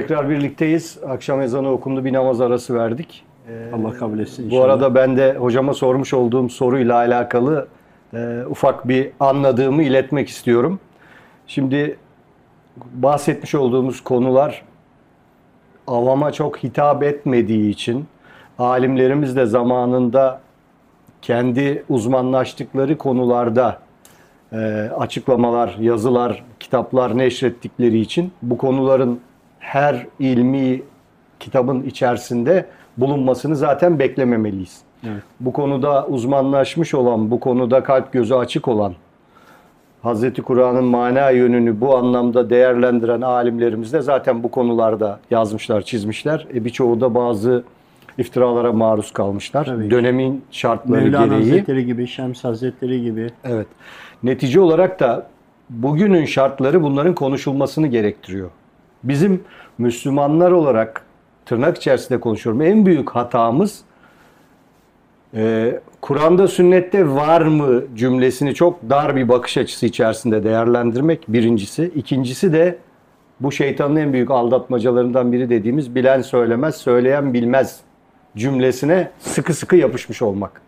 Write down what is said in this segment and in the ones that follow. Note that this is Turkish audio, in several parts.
Tekrar birlikteyiz. Akşam ezanı okundu. Bir namaz arası verdik. Ee, Allah kabul etsin inşallah. Bu arada ben de hocama sormuş olduğum soruyla alakalı e, ufak bir anladığımı iletmek istiyorum. Şimdi bahsetmiş olduğumuz konular avama çok hitap etmediği için alimlerimiz de zamanında kendi uzmanlaştıkları konularda e, açıklamalar, yazılar, kitaplar neşrettikleri için bu konuların her ilmi kitabın içerisinde bulunmasını zaten beklememeliyiz. Evet. Bu konuda uzmanlaşmış olan, bu konuda kalp gözü açık olan, Hazreti Kur'an'ın mana yönünü bu anlamda değerlendiren alimlerimiz de zaten bu konularda yazmışlar, çizmişler. E birçoğu da bazı iftiralara maruz kalmışlar. Tabii. Dönemin şartları Mevlana gereği. Hazretleri gibi, Şems Hazretleri gibi. Evet. Netice olarak da bugünün şartları bunların konuşulmasını gerektiriyor. Bizim Müslümanlar olarak tırnak içerisinde konuşuyorum. En büyük hatamız e, Kur'an'da sünnette var mı cümlesini çok dar bir bakış açısı içerisinde değerlendirmek birincisi. İkincisi de bu şeytanın en büyük aldatmacalarından biri dediğimiz bilen söylemez, söyleyen bilmez cümlesine sıkı sıkı yapışmış olmak.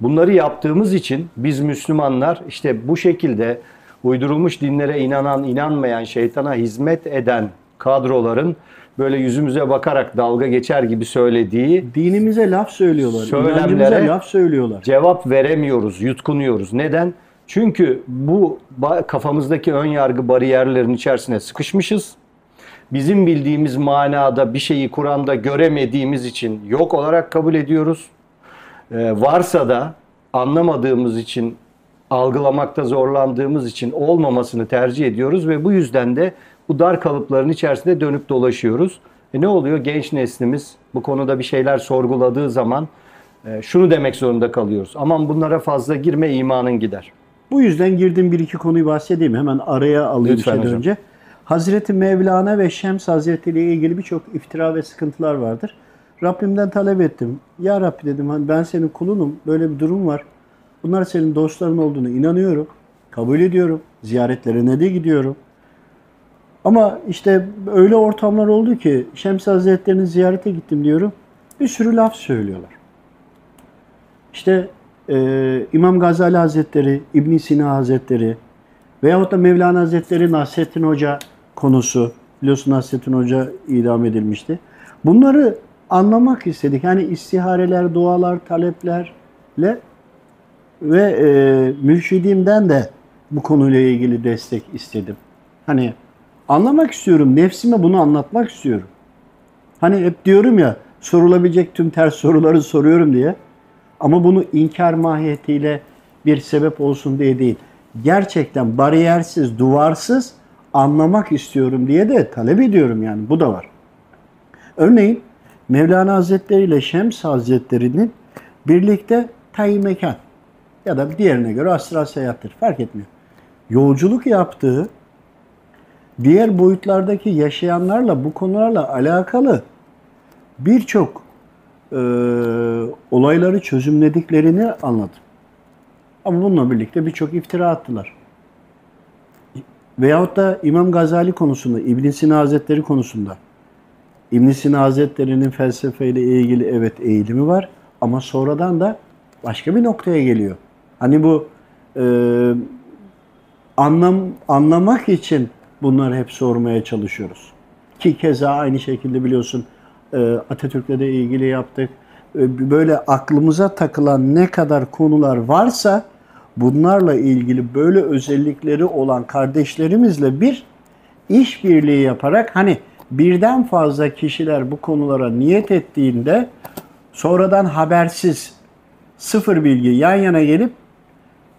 Bunları yaptığımız için biz Müslümanlar işte bu şekilde uydurulmuş dinlere inanan, inanmayan, şeytana hizmet eden kadroların böyle yüzümüze bakarak dalga geçer gibi söylediği dinimize laf söylüyorlar. Söylemlere laf söylüyorlar. Cevap veremiyoruz, yutkunuyoruz. Neden? Çünkü bu kafamızdaki ön yargı bariyerlerin içerisine sıkışmışız. Bizim bildiğimiz manada bir şeyi Kur'an'da göremediğimiz için yok olarak kabul ediyoruz. Ee, varsa da anlamadığımız için, algılamakta zorlandığımız için olmamasını tercih ediyoruz ve bu yüzden de bu dar kalıpların içerisinde dönüp dolaşıyoruz. E ne oluyor? Genç neslimiz bu konuda bir şeyler sorguladığı zaman e, şunu demek zorunda kalıyoruz. Aman bunlara fazla girme imanın gider. Bu yüzden girdim bir iki konuyu bahsedeyim. Hemen araya alayım Lütfen şeyden önce. Hazreti Mevlana ve Şems Hazretleri ile ilgili birçok iftira ve sıkıntılar vardır. Rabbimden talep ettim. Ya Rabbi dedim hani ben senin kulunum. Böyle bir durum var. Bunlar senin dostların olduğunu inanıyorum. Kabul ediyorum. Ziyaretlerine de gidiyorum. Ama işte öyle ortamlar oldu ki Şems Hazretleri'ni ziyarete gittim diyorum. Bir sürü laf söylüyorlar. İşte e, İmam Gazali Hazretleri, İbn Sina Hazretleri veyahut da Mevlana Hazretleri Nasrettin Hoca konusu. Biliyorsun Nasrettin Hoca idam edilmişti. Bunları anlamak istedik. Yani istihareler, dualar, taleplerle ve e, mürşidimden de bu konuyla ilgili destek istedim. Hani Anlamak istiyorum. Nefsime bunu anlatmak istiyorum. Hani hep diyorum ya sorulabilecek tüm ters soruları soruyorum diye. Ama bunu inkar mahiyetiyle bir sebep olsun diye değil. Gerçekten bariyersiz, duvarsız anlamak istiyorum diye de talep ediyorum yani. Bu da var. Örneğin Mevlana Hazretleri ile Şems Hazretleri'nin birlikte tayi mekan ya da diğerine göre astral seyahattir. Fark etmiyor. Yolculuk yaptığı diğer boyutlardaki yaşayanlarla bu konularla alakalı birçok e, olayları çözümlediklerini anladım. Ama bununla birlikte birçok iftira attılar. Veyahut da İmam Gazali konusunda, İbn Sina Hazretleri konusunda. İbn Sina Hazretleri'nin felsefeyle ilgili evet eğilimi var ama sonradan da başka bir noktaya geliyor. Hani bu e, anlam anlamak için Bunları hep sormaya çalışıyoruz. Ki keza aynı şekilde biliyorsun e, Atatürk'le de ilgili yaptık. E, böyle aklımıza takılan ne kadar konular varsa bunlarla ilgili böyle özellikleri olan kardeşlerimizle bir işbirliği yaparak hani birden fazla kişiler bu konulara niyet ettiğinde sonradan habersiz sıfır bilgi yan yana gelip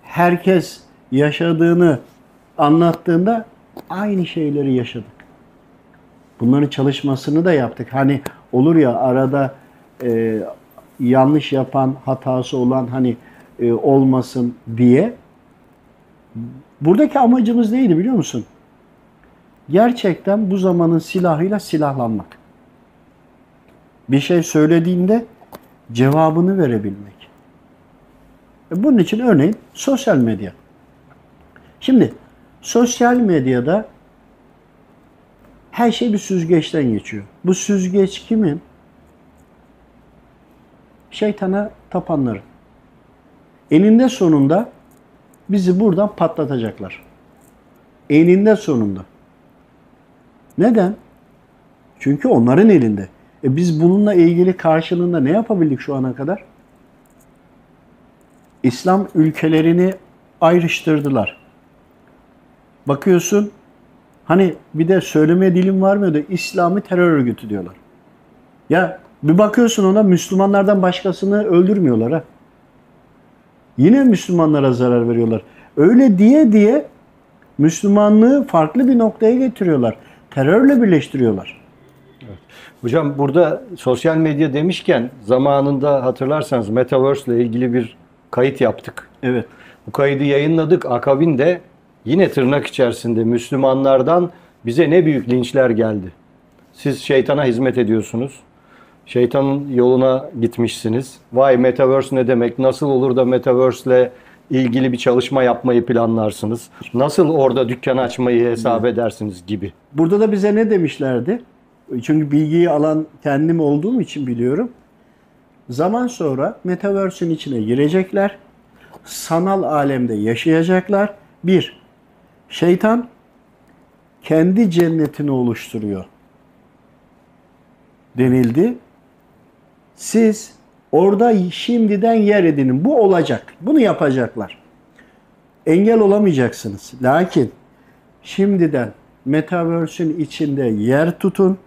herkes yaşadığını anlattığında aynı şeyleri yaşadık. Bunların çalışmasını da yaptık. Hani olur ya arada e, yanlış yapan, hatası olan hani e, olmasın diye. Buradaki amacımız neydi biliyor musun? Gerçekten bu zamanın silahıyla silahlanmak. Bir şey söylediğinde cevabını verebilmek. E, bunun için örneğin sosyal medya. Şimdi Sosyal medyada Her şey bir süzgeçten geçiyor. Bu süzgeç kimin? Şeytana tapanların. Eninde sonunda bizi buradan patlatacaklar. Eninde sonunda. Neden? Çünkü onların elinde. E biz bununla ilgili karşılığında ne yapabildik şu ana kadar? İslam ülkelerini ayrıştırdılar. Bakıyorsun hani bir de söyleme dilim varmıyor da İslami terör örgütü diyorlar. Ya bir bakıyorsun ona Müslümanlardan başkasını öldürmüyorlar ha. Yine Müslümanlara zarar veriyorlar. Öyle diye diye Müslümanlığı farklı bir noktaya getiriyorlar. Terörle birleştiriyorlar. Hocam burada sosyal medya demişken zamanında hatırlarsanız Metaverse ile ilgili bir kayıt yaptık. Evet. Bu kaydı yayınladık. Akabinde yine tırnak içerisinde Müslümanlardan bize ne büyük linçler geldi. Siz şeytana hizmet ediyorsunuz. Şeytanın yoluna gitmişsiniz. Vay Metaverse ne demek? Nasıl olur da Metaverse ile ilgili bir çalışma yapmayı planlarsınız? Nasıl orada dükkan açmayı hesap edersiniz gibi. Burada da bize ne demişlerdi? Çünkü bilgiyi alan kendim olduğum için biliyorum. Zaman sonra Metaverse'ün içine girecekler. Sanal alemde yaşayacaklar. Bir, şeytan kendi cennetini oluşturuyor denildi. Siz orada şimdiden yer edinin. Bu olacak. Bunu yapacaklar. Engel olamayacaksınız. Lakin şimdiden Metaverse'ün içinde yer tutun.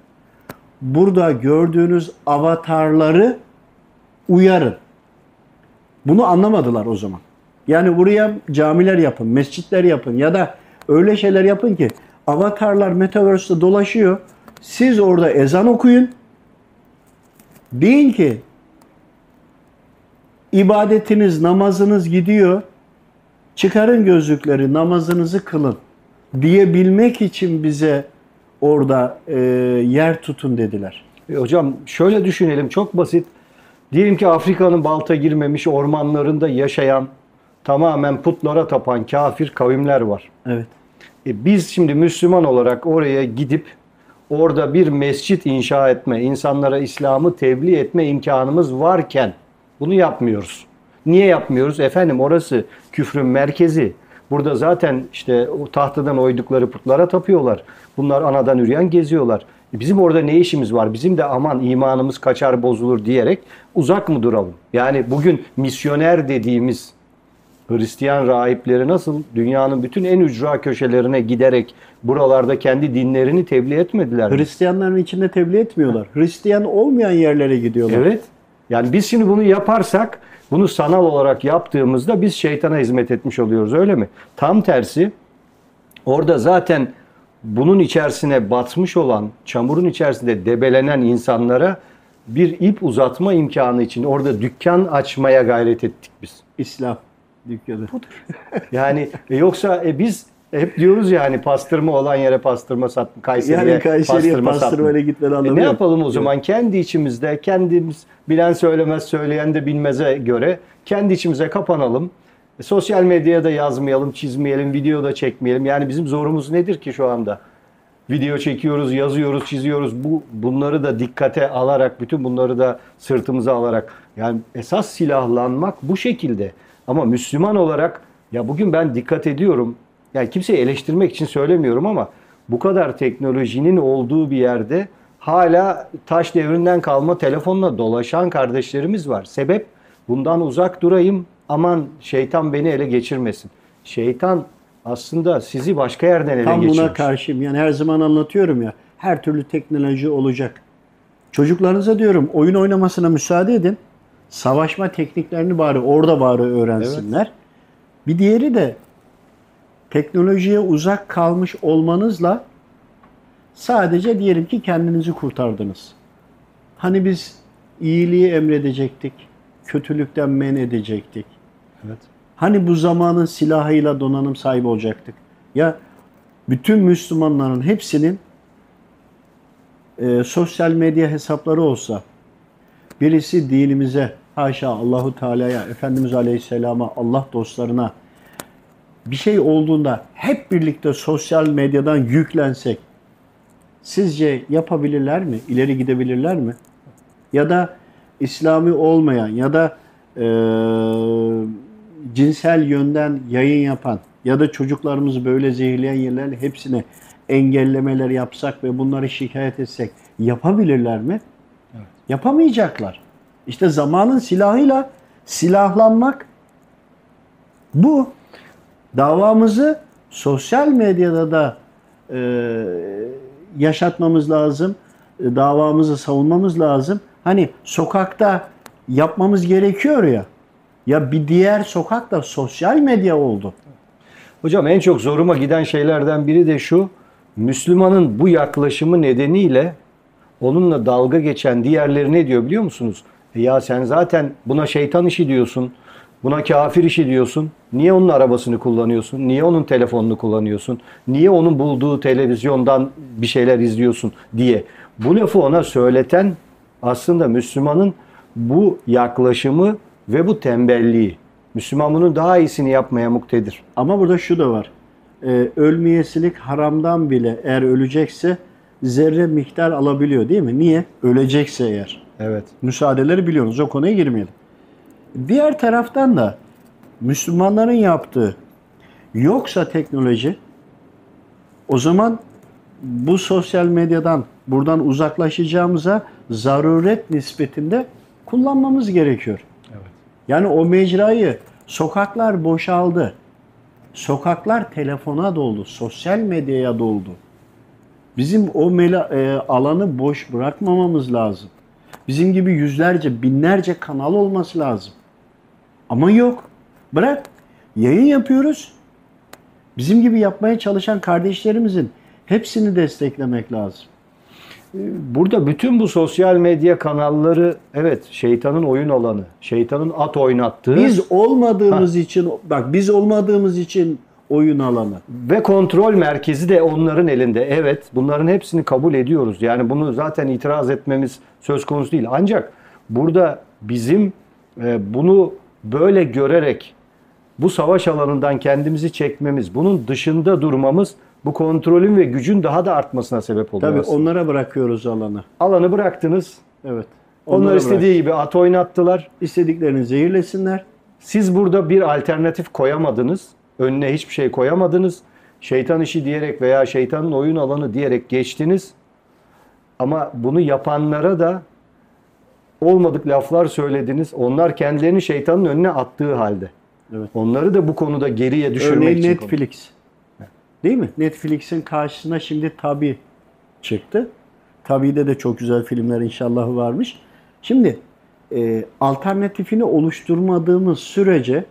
Burada gördüğünüz avatarları uyarın. Bunu anlamadılar o zaman. Yani buraya camiler yapın, mescitler yapın ya da öyle şeyler yapın ki avatarlar Metaverse'de dolaşıyor. Siz orada ezan okuyun. Deyin ki ibadetiniz, namazınız gidiyor. Çıkarın gözlükleri, namazınızı kılın diyebilmek için bize orada e, yer tutun dediler. E, hocam şöyle düşünelim çok basit. Diyelim ki Afrika'nın balta girmemiş ormanlarında yaşayan tamamen putlara tapan kafir kavimler var. Evet. E biz şimdi Müslüman olarak oraya gidip orada bir mescit inşa etme, insanlara İslam'ı tebliğ etme imkanımız varken bunu yapmıyoruz. Niye yapmıyoruz? Efendim orası küfrün merkezi. Burada zaten işte o tahtadan oydukları putlara tapıyorlar. Bunlar anadan üreyen geziyorlar. E bizim orada ne işimiz var? Bizim de aman imanımız kaçar bozulur diyerek uzak mı duralım? Yani bugün misyoner dediğimiz Hristiyan rahipleri nasıl dünyanın bütün en ücra köşelerine giderek buralarda kendi dinlerini tebliğ etmediler mi? Hristiyanların içinde tebliğ etmiyorlar. Hristiyan olmayan yerlere gidiyorlar. Evet. Yani biz şimdi bunu yaparsak, bunu sanal olarak yaptığımızda biz şeytana hizmet etmiş oluyoruz öyle mi? Tam tersi orada zaten bunun içerisine batmış olan, çamurun içerisinde debelenen insanlara bir ip uzatma imkanı için orada dükkan açmaya gayret ettik biz. İslam dükkanı. Yani e, yoksa e, biz hep diyoruz ya hani pastırma olan yere pastırma sat, Kayseri'ye, Yani Kayseri'ye pastırma satma. pastırmayla gitmeden E anlamı ne yok. yapalım o zaman? Kendi içimizde, kendimiz bilen söylemez, söyleyen de bilmeze göre kendi içimize kapanalım. E, sosyal medyaya da yazmayalım, çizmeyelim, video da çekmeyelim. Yani bizim zorumuz nedir ki şu anda? Video çekiyoruz, yazıyoruz, çiziyoruz. Bu bunları da dikkate alarak, bütün bunları da sırtımıza alarak yani esas silahlanmak bu şekilde. Ama Müslüman olarak ya bugün ben dikkat ediyorum. Yani kimseyi eleştirmek için söylemiyorum ama bu kadar teknolojinin olduğu bir yerde hala taş devrinden kalma telefonla dolaşan kardeşlerimiz var. Sebep bundan uzak durayım aman şeytan beni ele geçirmesin. Şeytan aslında sizi başka yerden ele Tam geçirmiş. buna karşıyım. Yani her zaman anlatıyorum ya. Her türlü teknoloji olacak. Çocuklarınıza diyorum oyun oynamasına müsaade edin. Savaşma tekniklerini bari orada bari öğrensinler. Bir diğeri de teknolojiye uzak kalmış olmanızla sadece diyelim ki kendinizi kurtardınız. Hani biz iyiliği emredecektik, kötülükten men edecektik. Evet. Hani bu zamanın silahıyla donanım sahibi olacaktık. Ya bütün Müslümanların hepsinin e, sosyal medya hesapları olsa birisi dinimize haşa Allahu Teala'ya, Efendimiz Aleyhisselam'a, Allah dostlarına bir şey olduğunda hep birlikte sosyal medyadan yüklensek sizce yapabilirler mi? İleri gidebilirler mi? Ya da İslami olmayan ya da e, cinsel yönden yayın yapan ya da çocuklarımızı böyle zehirleyen yerlerin hepsine engellemeler yapsak ve bunları şikayet etsek yapabilirler mi? Yapamayacaklar. İşte zamanın silahıyla silahlanmak bu. Davamızı sosyal medyada da e, yaşatmamız lazım. E, davamızı savunmamız lazım. Hani sokakta yapmamız gerekiyor ya. Ya bir diğer sokak da sosyal medya oldu. Hocam en çok zoruma giden şeylerden biri de şu. Müslümanın bu yaklaşımı nedeniyle onunla dalga geçen diğerleri ne diyor biliyor musunuz? E ya sen zaten buna şeytan işi diyorsun. Buna kafir işi diyorsun. Niye onun arabasını kullanıyorsun? Niye onun telefonunu kullanıyorsun? Niye onun bulduğu televizyondan bir şeyler izliyorsun diye. Bu lafı ona söyleten aslında Müslümanın bu yaklaşımı ve bu tembelliği. Müslüman bunun daha iyisini yapmaya muktedir. Ama burada şu da var. Ee, ölmeyesilik haramdan bile eğer ölecekse zerre miktar alabiliyor değil mi? Niye? Ölecekse eğer. Evet. Müsaadeleri biliyorsunuz. O konuya girmeyelim. Diğer taraftan da Müslümanların yaptığı yoksa teknoloji o zaman bu sosyal medyadan buradan uzaklaşacağımıza zaruret nispetinde kullanmamız gerekiyor. Evet. Yani o mecrayı sokaklar boşaldı. Sokaklar telefona doldu, sosyal medyaya doldu. Bizim o mela, e, alanı boş bırakmamamız lazım. Bizim gibi yüzlerce, binlerce kanal olması lazım. Ama yok. Bırak. Yayın yapıyoruz. Bizim gibi yapmaya çalışan kardeşlerimizin hepsini desteklemek lazım. Burada bütün bu sosyal medya kanalları evet şeytanın oyun alanı, şeytanın at oynattığı Biz olmadığımız için, bak biz olmadığımız için oyun alanı. ve kontrol merkezi de onların elinde. Evet bunların hepsini kabul ediyoruz. Yani bunu zaten itiraz etmemiz söz konusu değil. Ancak burada bizim e, bunu böyle görerek bu savaş alanından kendimizi çekmemiz, bunun dışında durmamız bu kontrolün ve gücün daha da artmasına sebep oluyor. Tabii aslında. onlara bırakıyoruz alanı. Alanı bıraktınız. Evet. Onlar Onlara istediği gibi at oynattılar. İstediklerini zehirlesinler. Siz burada bir alternatif koyamadınız. Önüne hiçbir şey koyamadınız. Şeytan işi diyerek veya şeytanın oyun alanı diyerek geçtiniz. Ama bunu yapanlara da olmadık laflar söylediniz. Onlar kendilerini şeytanın önüne attığı halde. Evet. Onları da bu konuda geriye düşürmek Örneğin için. Netflix. Değil mi? Netflix'in karşısına şimdi Tabi çıktı. Tabi'de de çok güzel filmler inşallah varmış. Şimdi e, alternatifini oluşturmadığımız sürece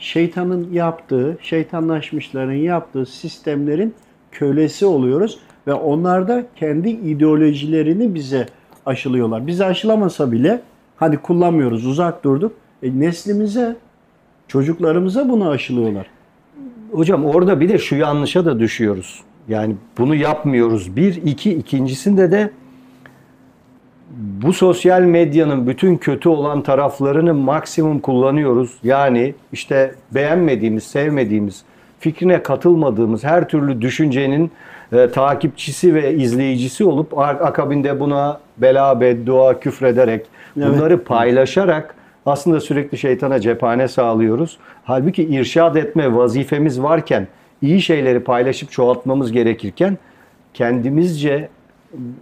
şeytanın yaptığı, şeytanlaşmışların yaptığı sistemlerin kölesi oluyoruz ve onlar da kendi ideolojilerini bize aşılıyorlar. Bize aşılamasa bile hadi kullanmıyoruz, uzak durduk. E, neslimize, çocuklarımıza bunu aşılıyorlar. Hocam orada bir de şu yanlışa da düşüyoruz. Yani bunu yapmıyoruz. Bir, iki, ikincisinde de bu sosyal medyanın bütün kötü olan taraflarını maksimum kullanıyoruz. Yani işte beğenmediğimiz, sevmediğimiz, fikrine katılmadığımız her türlü düşüncenin e, takipçisi ve izleyicisi olup ak- akabinde buna bela, beddua, küfrederek, Evet. bunları paylaşarak aslında sürekli şeytana cephane sağlıyoruz. Halbuki irşad etme vazifemiz varken, iyi şeyleri paylaşıp çoğaltmamız gerekirken kendimizce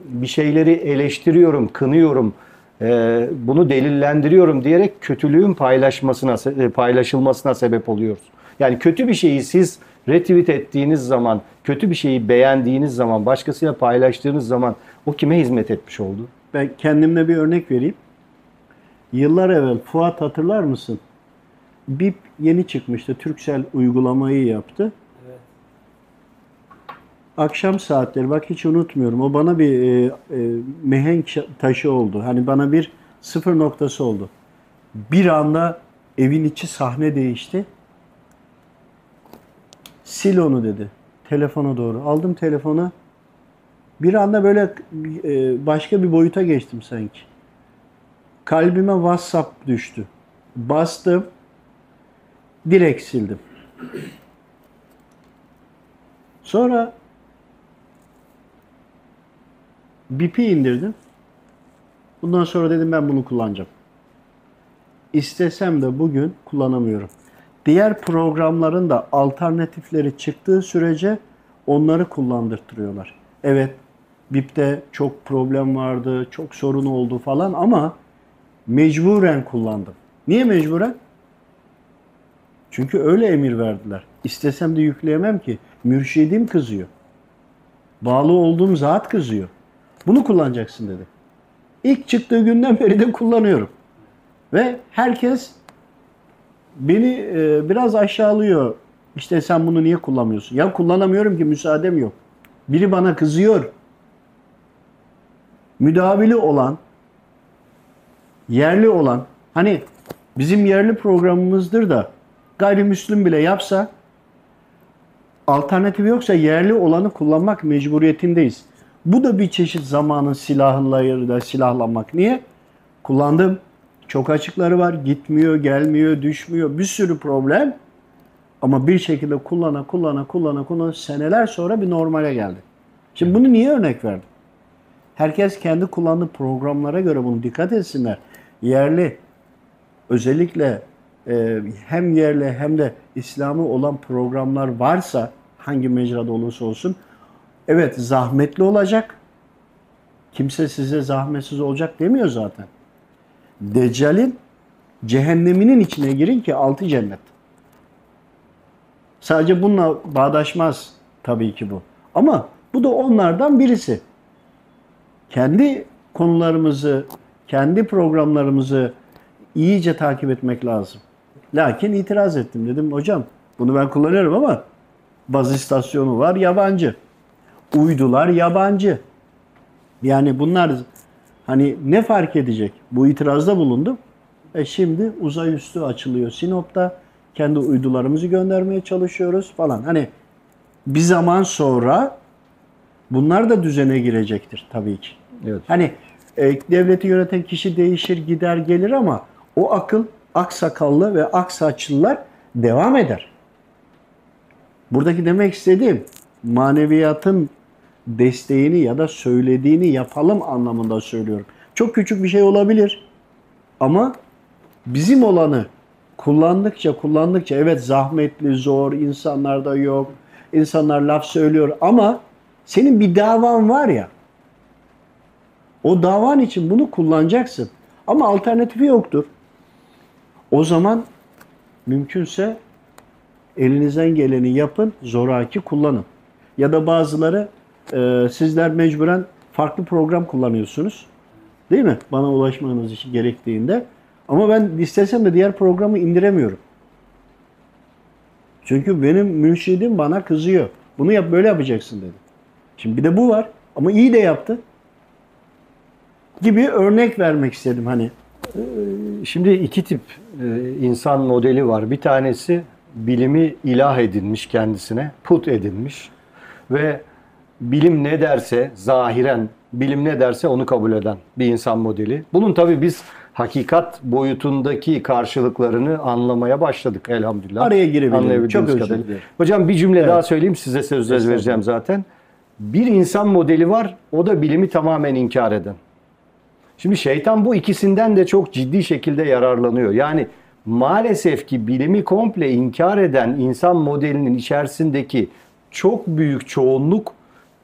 bir şeyleri eleştiriyorum, kınıyorum, e, bunu delillendiriyorum diyerek kötülüğün paylaşmasına, e, paylaşılmasına sebep oluyoruz. Yani kötü bir şeyi siz retweet ettiğiniz zaman, kötü bir şeyi beğendiğiniz zaman, başkasıyla paylaştığınız zaman o kime hizmet etmiş oldu? Ben kendimle bir örnek vereyim. Yıllar evvel Fuat hatırlar mısın? BIP yeni çıkmıştı. Türksel uygulamayı yaptı. Akşam saatleri bak hiç unutmuyorum. O bana bir e, e, mihenk şa- taşı oldu. Hani bana bir sıfır noktası oldu. Bir anda evin içi sahne değişti. Sil onu dedi. Telefona doğru. Aldım telefona. Bir anda böyle e, başka bir boyuta geçtim sanki. Kalbime WhatsApp düştü. Bastım. Direkt sildim. Sonra BIP'i indirdim. Bundan sonra dedim ben bunu kullanacağım. İstesem de bugün kullanamıyorum. Diğer programların da alternatifleri çıktığı sürece onları kullandırtırıyorlar. Evet BIP'te çok problem vardı, çok sorun oldu falan ama mecburen kullandım. Niye mecburen? Çünkü öyle emir verdiler. İstesem de yükleyemem ki. Mürşidim kızıyor. Bağlı olduğum zat kızıyor. Bunu kullanacaksın dedi. İlk çıktığı günden beri de kullanıyorum. Ve herkes beni e, biraz aşağılıyor. İşte sen bunu niye kullanmıyorsun? Ya kullanamıyorum ki müsaadem yok. Biri bana kızıyor. Müdavili olan, yerli olan, hani bizim yerli programımızdır da gayrimüslim bile yapsa alternatifi yoksa yerli olanı kullanmak mecburiyetindeyiz. Bu da bir çeşit zamanın silahla silahlanmak. Niye? Kullandım. Çok açıkları var. Gitmiyor, gelmiyor, düşmüyor. Bir sürü problem. Ama bir şekilde kullana kullana kullana kullana seneler sonra bir normale geldi. Şimdi bunu niye örnek verdim? Herkes kendi kullandığı programlara göre bunu dikkat etsinler. Yerli özellikle e, hem yerli hem de İslami olan programlar varsa hangi mecrada olursa olsun evet zahmetli olacak. Kimse size zahmetsiz olacak demiyor zaten. Deccal'in cehenneminin içine girin ki altı cennet. Sadece bununla bağdaşmaz tabii ki bu. Ama bu da onlardan birisi. Kendi konularımızı, kendi programlarımızı iyice takip etmek lazım. Lakin itiraz ettim. Dedim hocam bunu ben kullanıyorum ama baz istasyonu var yabancı. Uydular yabancı. Yani bunlar hani ne fark edecek? Bu itirazda bulundum. E şimdi uzay üstü açılıyor Sinop'ta. Kendi uydularımızı göndermeye çalışıyoruz falan. Hani bir zaman sonra bunlar da düzene girecektir tabii ki. Evet. Hani e, devleti yöneten kişi değişir, gider, gelir ama o akıl aksakallı ve aksaçlılar devam eder. Buradaki demek istediğim maneviyatın desteğini ya da söylediğini yapalım anlamında söylüyorum. Çok küçük bir şey olabilir ama bizim olanı kullandıkça kullandıkça evet zahmetli, zor, insanlarda yok. İnsanlar laf söylüyor ama senin bir davan var ya o davan için bunu kullanacaksın. Ama alternatifi yoktur. O zaman mümkünse elinizden geleni yapın, zoraki kullanın. Ya da bazıları e, sizler mecburen farklı program kullanıyorsunuz. Değil mi? Bana ulaşmanız için gerektiğinde. Ama ben istesem de diğer programı indiremiyorum. Çünkü benim mürşidim bana kızıyor. Bunu yap böyle yapacaksın dedi. Şimdi bir de bu var. Ama iyi de yaptı. Gibi örnek vermek istedim hani. Şimdi iki tip e, insan modeli var. Bir tanesi bilimi ilah edinmiş kendisine, put edinmiş ve bilim ne derse zahiren bilim ne derse onu kabul eden bir insan modeli. Bunun tabii biz hakikat boyutundaki karşılıklarını anlamaya başladık elhamdülillah. Araya girebilirim. Çok özür dilerim. Hocam bir cümle Evet. daha söyleyeyim size söz vereceğim zaten. Bir insan modeli var o da bilimi tamamen inkar eden. Şimdi şeytan bu ikisinden de çok ciddi şekilde yararlanıyor. Yani maalesef ki bilimi komple inkar eden insan modelinin içerisindeki çok büyük çoğunluk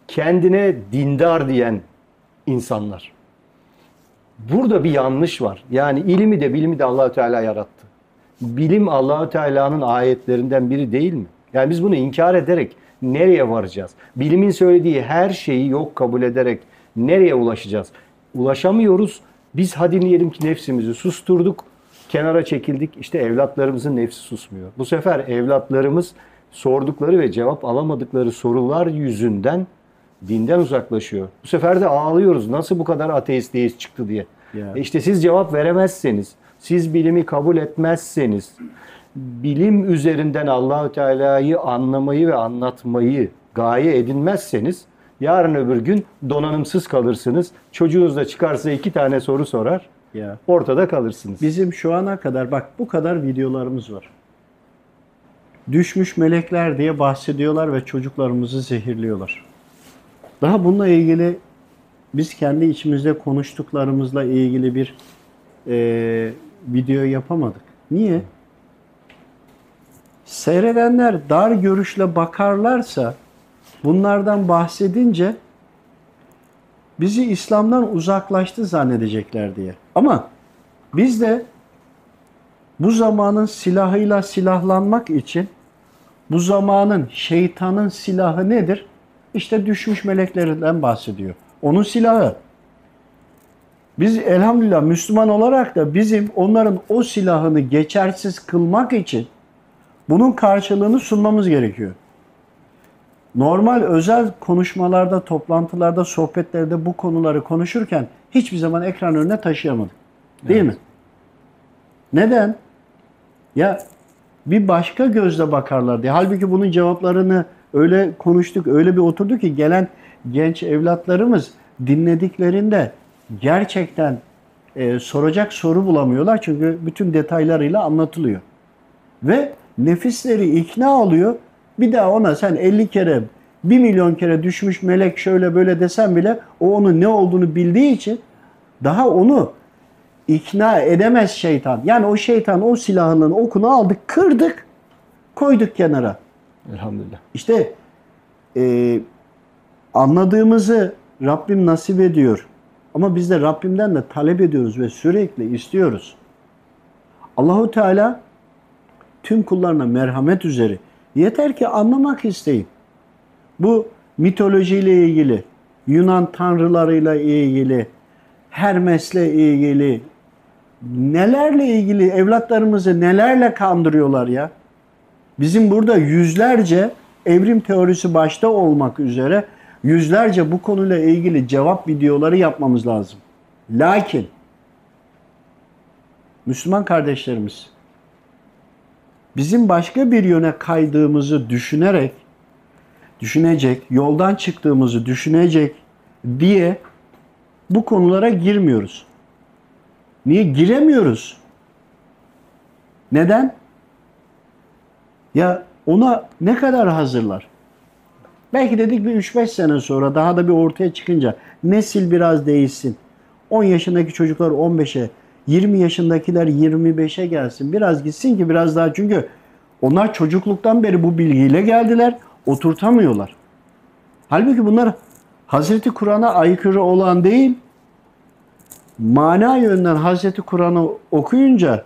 kendine dindar diyen insanlar. Burada bir yanlış var. Yani ilimi de bilimi de Allahü Teala yarattı. Bilim Allahü Teala'nın ayetlerinden biri değil mi? Yani biz bunu inkar ederek nereye varacağız? Bilimin söylediği her şeyi yok kabul ederek nereye ulaşacağız? Ulaşamıyoruz. Biz hadi diyelim ki nefsimizi susturduk, kenara çekildik. İşte evlatlarımızın nefsi susmuyor. Bu sefer evlatlarımız sordukları ve cevap alamadıkları sorular yüzünden dinden uzaklaşıyor. Bu sefer de ağlıyoruz. Nasıl bu kadar ateist deist çıktı diye. Ya. E işte siz cevap veremezseniz, siz bilimi kabul etmezseniz, bilim üzerinden Allahü Teala'yı anlamayı ve anlatmayı gaye edinmezseniz yarın öbür gün donanımsız kalırsınız. Çocuğunuz da çıkarsa iki tane soru sorar. Ya. Ortada kalırsınız. Bizim şu ana kadar bak bu kadar videolarımız var. Düşmüş melekler diye bahsediyorlar ve çocuklarımızı zehirliyorlar. Daha bununla ilgili biz kendi içimizde konuştuklarımızla ilgili bir e, video yapamadık. Niye? Seyredenler dar görüşle bakarlarsa bunlardan bahsedince bizi İslam'dan uzaklaştı zannedecekler diye. Ama biz de bu zamanın silahıyla silahlanmak için bu zamanın şeytanın silahı nedir? İşte düşmüş meleklerinden bahsediyor. Onun silahı. Biz elhamdülillah Müslüman olarak da bizim onların o silahını geçersiz kılmak için bunun karşılığını sunmamız gerekiyor. Normal özel konuşmalarda, toplantılarda, sohbetlerde bu konuları konuşurken hiçbir zaman ekran önüne taşıyamadık. Değil mi? Neden? Ya bir başka gözle bakarlar diye. Halbuki bunun cevaplarını öyle konuştuk, öyle bir oturduk ki gelen genç evlatlarımız dinlediklerinde gerçekten e, soracak soru bulamıyorlar. Çünkü bütün detaylarıyla anlatılıyor. Ve nefisleri ikna oluyor. Bir daha ona sen 50 kere, 1 milyon kere düşmüş melek şöyle böyle desen bile o onun ne olduğunu bildiği için daha onu ikna edemez şeytan. Yani o şeytan o silahının okunu aldık, kırdık, koyduk kenara. Elhamdülillah. İşte e, anladığımızı Rabbim nasip ediyor. Ama biz de Rabbimden de talep ediyoruz ve sürekli istiyoruz. Allahu Teala tüm kullarına merhamet üzeri. Yeter ki anlamak isteyin. Bu mitolojiyle ilgili, Yunan tanrılarıyla ilgili, Hermes'le ilgili, nelerle ilgili evlatlarımızı nelerle kandırıyorlar ya. Bizim burada yüzlerce evrim teorisi başta olmak üzere yüzlerce bu konuyla ilgili cevap videoları yapmamız lazım. Lakin Müslüman kardeşlerimiz bizim başka bir yöne kaydığımızı düşünerek düşünecek, yoldan çıktığımızı düşünecek diye bu konulara girmiyoruz. Niye giremiyoruz? Neden? Ya ona ne kadar hazırlar? Belki dedik bir 3-5 sene sonra daha da bir ortaya çıkınca nesil biraz değişsin. 10 yaşındaki çocuklar 15'e, 20 yaşındakiler 25'e gelsin. Biraz gitsin ki biraz daha çünkü onlar çocukluktan beri bu bilgiyle geldiler. Oturtamıyorlar. Halbuki bunlar Hazreti Kur'an'a aykırı olan değil, mana yönden Hazreti Kur'an'ı okuyunca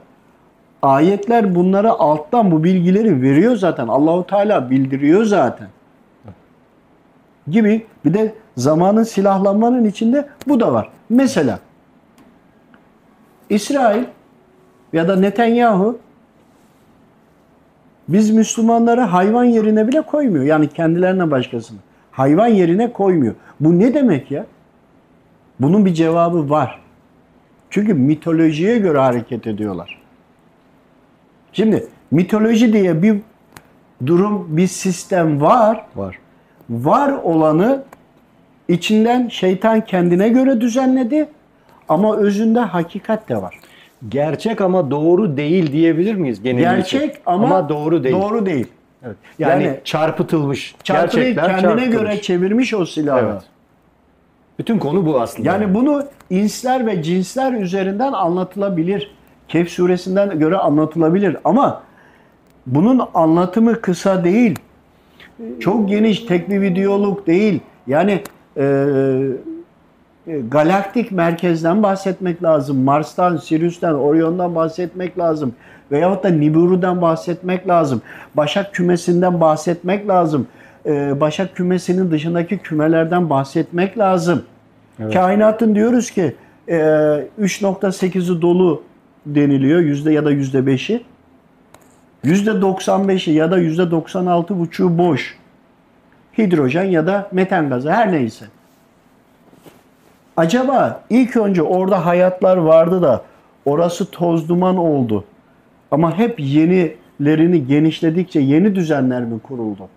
ayetler bunlara alttan bu bilgileri veriyor zaten. Allahu Teala bildiriyor zaten. Gibi bir de zamanın silahlanmanın içinde bu da var. Mesela İsrail ya da Netanyahu biz Müslümanları hayvan yerine bile koymuyor. Yani kendilerine başkasını. Hayvan yerine koymuyor. Bu ne demek ya? Bunun bir cevabı var. Çünkü mitolojiye göre hareket ediyorlar. Şimdi mitoloji diye bir durum, bir sistem var. Var. Var olanı içinden şeytan kendine göre düzenledi ama özünde hakikat de var. Gerçek ama doğru değil diyebilir miyiz genel Gerçek için? ama, doğru değil. Doğru değil. Evet. Yani, Yani çarpıtılmış. Gerçekler kendine çarpıtılmış. göre çevirmiş o silahı. Evet. Bütün konu bu aslında. Yani bunu insler ve cinsler üzerinden anlatılabilir. Kehf suresinden göre anlatılabilir ama bunun anlatımı kısa değil. Çok geniş tek bir videoluk değil. Yani e, e, galaktik merkezden bahsetmek lazım. Mars'tan, Sirius'tan, Orion'dan bahsetmek lazım. Veyahut da Nibiru'dan bahsetmek lazım. Başak kümesinden bahsetmek lazım. E, Başak kümesinin dışındaki kümelerden bahsetmek lazım. Kainatın diyoruz ki e, 3.8'i dolu deniliyor. Yüzde ya da yüzde beşi. Yüzde 95'i ya da yüzde 96 buçuğu boş. Hidrojen ya da metan gazı her neyse. Acaba ilk önce orada hayatlar vardı da orası toz duman oldu. Ama hep yenilerini genişledikçe yeni düzenler mi kuruldu?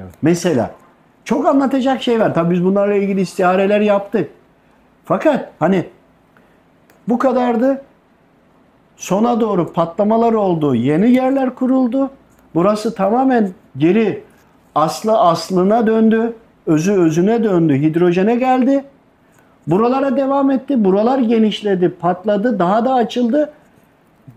Evet. Mesela çok anlatacak şey var. Tabii biz bunlarla ilgili istihareler yaptık. Fakat hani bu kadardı. Sona doğru patlamalar oldu. Yeni yerler kuruldu. Burası tamamen geri aslı aslına döndü. Özü özüne döndü. Hidrojene geldi. Buralara devam etti. Buralar genişledi, patladı, daha da açıldı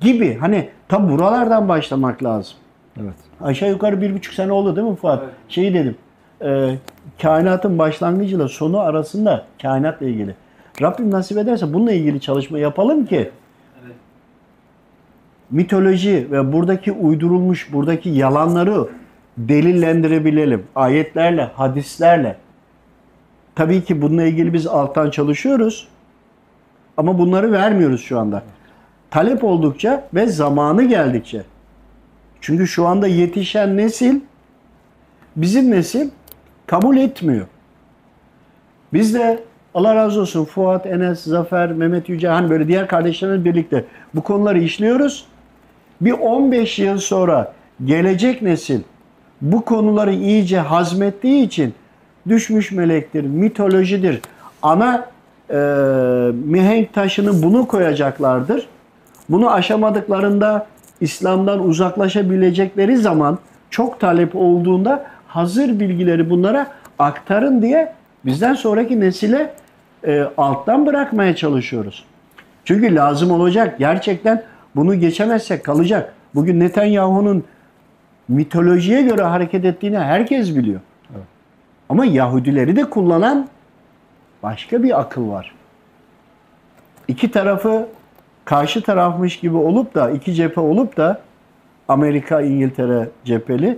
gibi. Hani tam buralardan başlamak lazım. Evet. Aşağı yukarı bir buçuk sene oldu değil mi Fuat? Şeyi dedim. E, kainatın başlangıcıyla sonu arasında kainatla ilgili. Rabbim nasip ederse bununla ilgili çalışma yapalım ki mitoloji ve buradaki uydurulmuş, buradaki yalanları delillendirebilelim. Ayetlerle, hadislerle. Tabii ki bununla ilgili biz alttan çalışıyoruz. Ama bunları vermiyoruz şu anda. Talep oldukça ve zamanı geldikçe. Çünkü şu anda yetişen nesil bizim nesil kabul etmiyor. Biz de Allah razı olsun Fuat, Enes, Zafer, Mehmet Yüce hani böyle diğer kardeşlerimizle birlikte bu konuları işliyoruz. Bir 15 yıl sonra gelecek nesil bu konuları iyice hazmettiği için düşmüş melektir, mitolojidir. Ana e, mihenk taşını bunu koyacaklardır. Bunu aşamadıklarında İslam'dan uzaklaşabilecekleri zaman çok talep olduğunda hazır bilgileri bunlara aktarın diye bizden sonraki nesile e, alttan bırakmaya çalışıyoruz. Çünkü lazım olacak. Gerçekten bunu geçemezsek kalacak. Bugün Netanyahu'nun mitolojiye göre hareket ettiğini herkes biliyor. Evet. Ama Yahudileri de kullanan başka bir akıl var. İki tarafı karşı tarafmış gibi olup da iki cephe olup da Amerika, İngiltere cepheli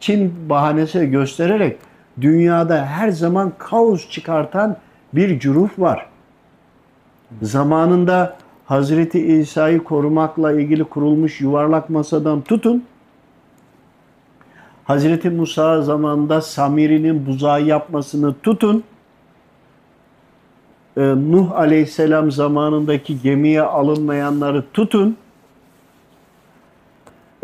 Çin bahanesi göstererek dünyada her zaman kaos çıkartan bir cüruf var. Zamanında Hazreti İsa'yı korumakla ilgili kurulmuş yuvarlak masadan tutun. Hazreti Musa zamanında Samiri'nin buzağı yapmasını tutun. Ee, Nuh Aleyhisselam zamanındaki gemiye alınmayanları tutun.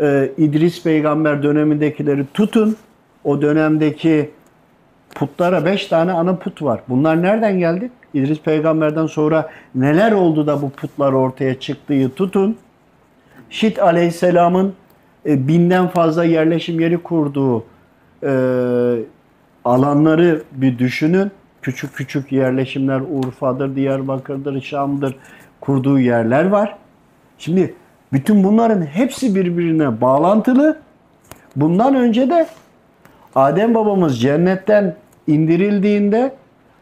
Ee, İdris peygamber dönemindekileri tutun. O dönemdeki putlara beş tane ana put var. Bunlar nereden geldi? İdris peygamberden sonra neler oldu da bu putlar ortaya çıktığı tutun. Şit aleyhisselamın e, binden fazla yerleşim yeri kurduğu e, alanları bir düşünün. Küçük küçük yerleşimler Urfa'dır, Diyarbakır'dır, Şam'dır kurduğu yerler var. Şimdi bütün bunların hepsi birbirine bağlantılı. Bundan önce de Adem babamız cennetten indirildiğinde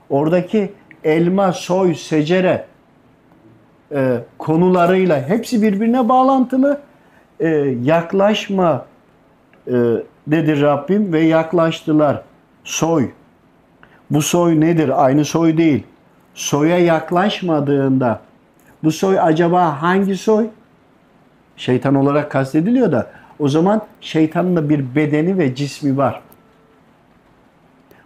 oradaki elma, soy, secere e, konularıyla hepsi birbirine bağlantılı. E, yaklaşma e, dedi Rabbim ve yaklaştılar. Soy. Bu soy nedir? Aynı soy değil. Soya yaklaşmadığında bu soy acaba hangi soy? Şeytan olarak kastediliyor da o zaman şeytanın da bir bedeni ve cismi var.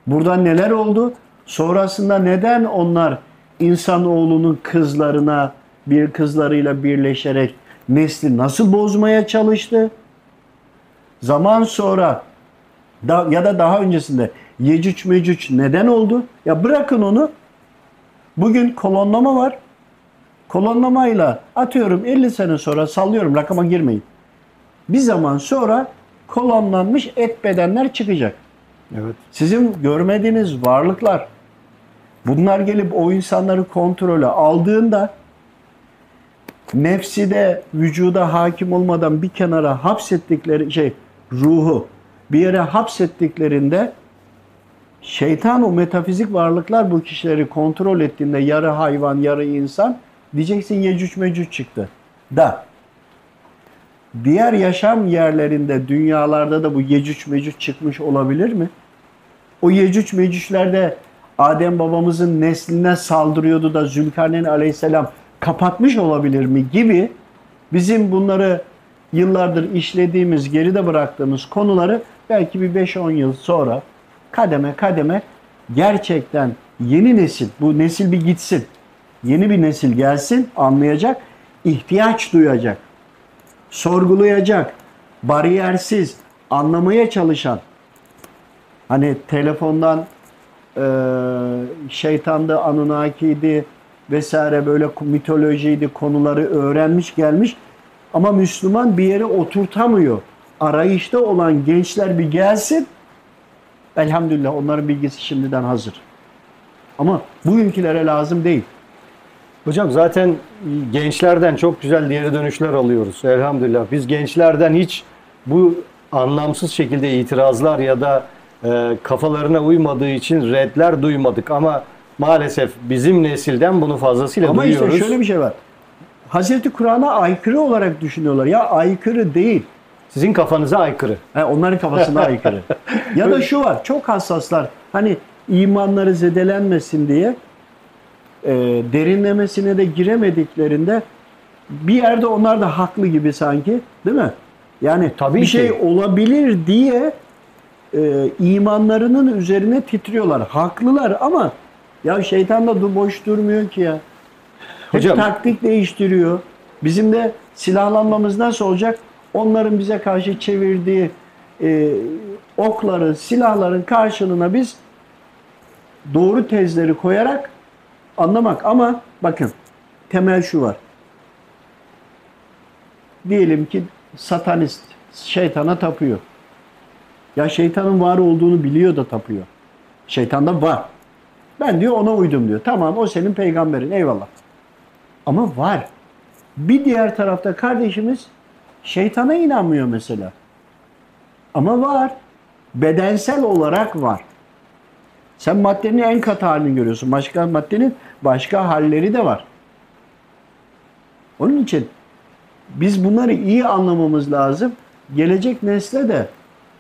Burada neler oldu? Sonrasında neden onlar insanoğlunun kızlarına bir kızlarıyla birleşerek nesli nasıl bozmaya çalıştı? Zaman sonra da, ya da daha öncesinde Yecüc Mecüc neden oldu? Ya bırakın onu. Bugün kolonlama var. Kolonlamayla atıyorum 50 sene sonra sallıyorum rakama girmeyin. Bir zaman sonra kolonlanmış et bedenler çıkacak. Evet. Sizin görmediğiniz varlıklar bunlar gelip o insanları kontrole aldığında nefsi de vücuda hakim olmadan bir kenara hapsettikleri şey ruhu bir yere hapsettiklerinde şeytan o metafizik varlıklar bu kişileri kontrol ettiğinde yarı hayvan yarı insan diyeceksin Yecüc Mecüc çıktı. Da diğer yaşam yerlerinde dünyalarda da bu Yecüc Mecüc çıkmış olabilir mi? O Yecüc Mecüclerde Adem babamızın nesline saldırıyordu da Zülkarneyn aleyhisselam kapatmış olabilir mi gibi bizim bunları yıllardır işlediğimiz, geride bıraktığımız konuları belki bir 5-10 yıl sonra kademe kademe gerçekten yeni nesil, bu nesil bir gitsin. Yeni bir nesil gelsin, anlayacak, ihtiyaç duyacak, sorgulayacak, bariyersiz, anlamaya çalışan, hani telefondan e, şeytandı, Anunnaki'ydi vesaire böyle mitolojiydi konuları öğrenmiş gelmiş ama Müslüman bir yere oturtamıyor. Arayışta olan gençler bir gelsin. Elhamdülillah onların bilgisi şimdiden hazır. Ama bugünkülere lazım değil. Hocam zaten gençlerden çok güzel geri dönüşler alıyoruz. Elhamdülillah. Biz gençlerden hiç bu anlamsız şekilde itirazlar ya da e, kafalarına uymadığı için redler duymadık ama maalesef bizim nesilden bunu fazlasıyla Ama duyuyoruz. işte şöyle bir şey var. Hazreti Kur'an'a aykırı olarak düşünüyorlar. Ya aykırı değil. Sizin kafanıza aykırı. Ha, onların kafasına aykırı. ya da şu var. Çok hassaslar. Hani imanları zedelenmesin diye e, derinlemesine de giremediklerinde bir yerde onlar da haklı gibi sanki. Değil mi? Yani Tabii bir ki. şey olabilir diye e, imanlarının üzerine titriyorlar. Haklılar ama ya şeytan da boş durmuyor ki ya. Hep Hocam- taktik değiştiriyor. Bizim de silahlanmamız nasıl olacak? Onların bize karşı çevirdiği e, okları, silahların karşılığına biz doğru tezleri koyarak anlamak. Ama bakın temel şu var. Diyelim ki satanist şeytana tapıyor. Ya şeytanın var olduğunu biliyor da tapıyor. Şeytan da var. Ben diyor ona uydum diyor. Tamam o senin peygamberin eyvallah. Ama var. Bir diğer tarafta kardeşimiz şeytana inanmıyor mesela. Ama var. Bedensel olarak var. Sen maddenin en katı halini görüyorsun. Başka maddenin başka halleri de var. Onun için biz bunları iyi anlamamız lazım. Gelecek nesle de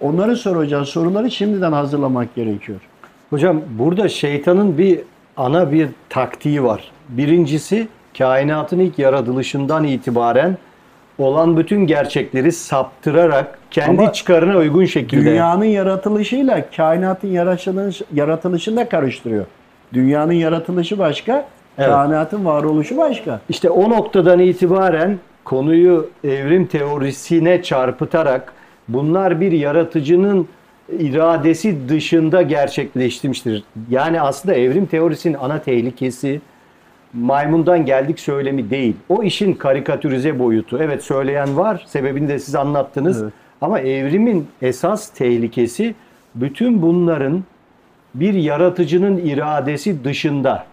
onları soracağı soruları şimdiden hazırlamak gerekiyor. Hocam burada şeytanın bir ana bir taktiği var. Birincisi kainatın ilk yaratılışından itibaren olan bütün gerçekleri saptırarak kendi Ama çıkarına uygun şekilde Dünyanın yaratılışıyla kainatın yaratılış, yaratılışını da karıştırıyor. Dünyanın yaratılışı başka, Evet. kainatın varoluşu başka. İşte o noktadan itibaren konuyu evrim teorisine çarpıtarak bunlar bir yaratıcının iradesi dışında gerçekleştirmiştir. Yani aslında evrim teorisinin ana tehlikesi maymundan geldik söylemi değil. O işin karikatürize boyutu. Evet söyleyen var. Sebebini de siz anlattınız. Evet. Ama evrimin esas tehlikesi bütün bunların bir yaratıcının iradesi dışında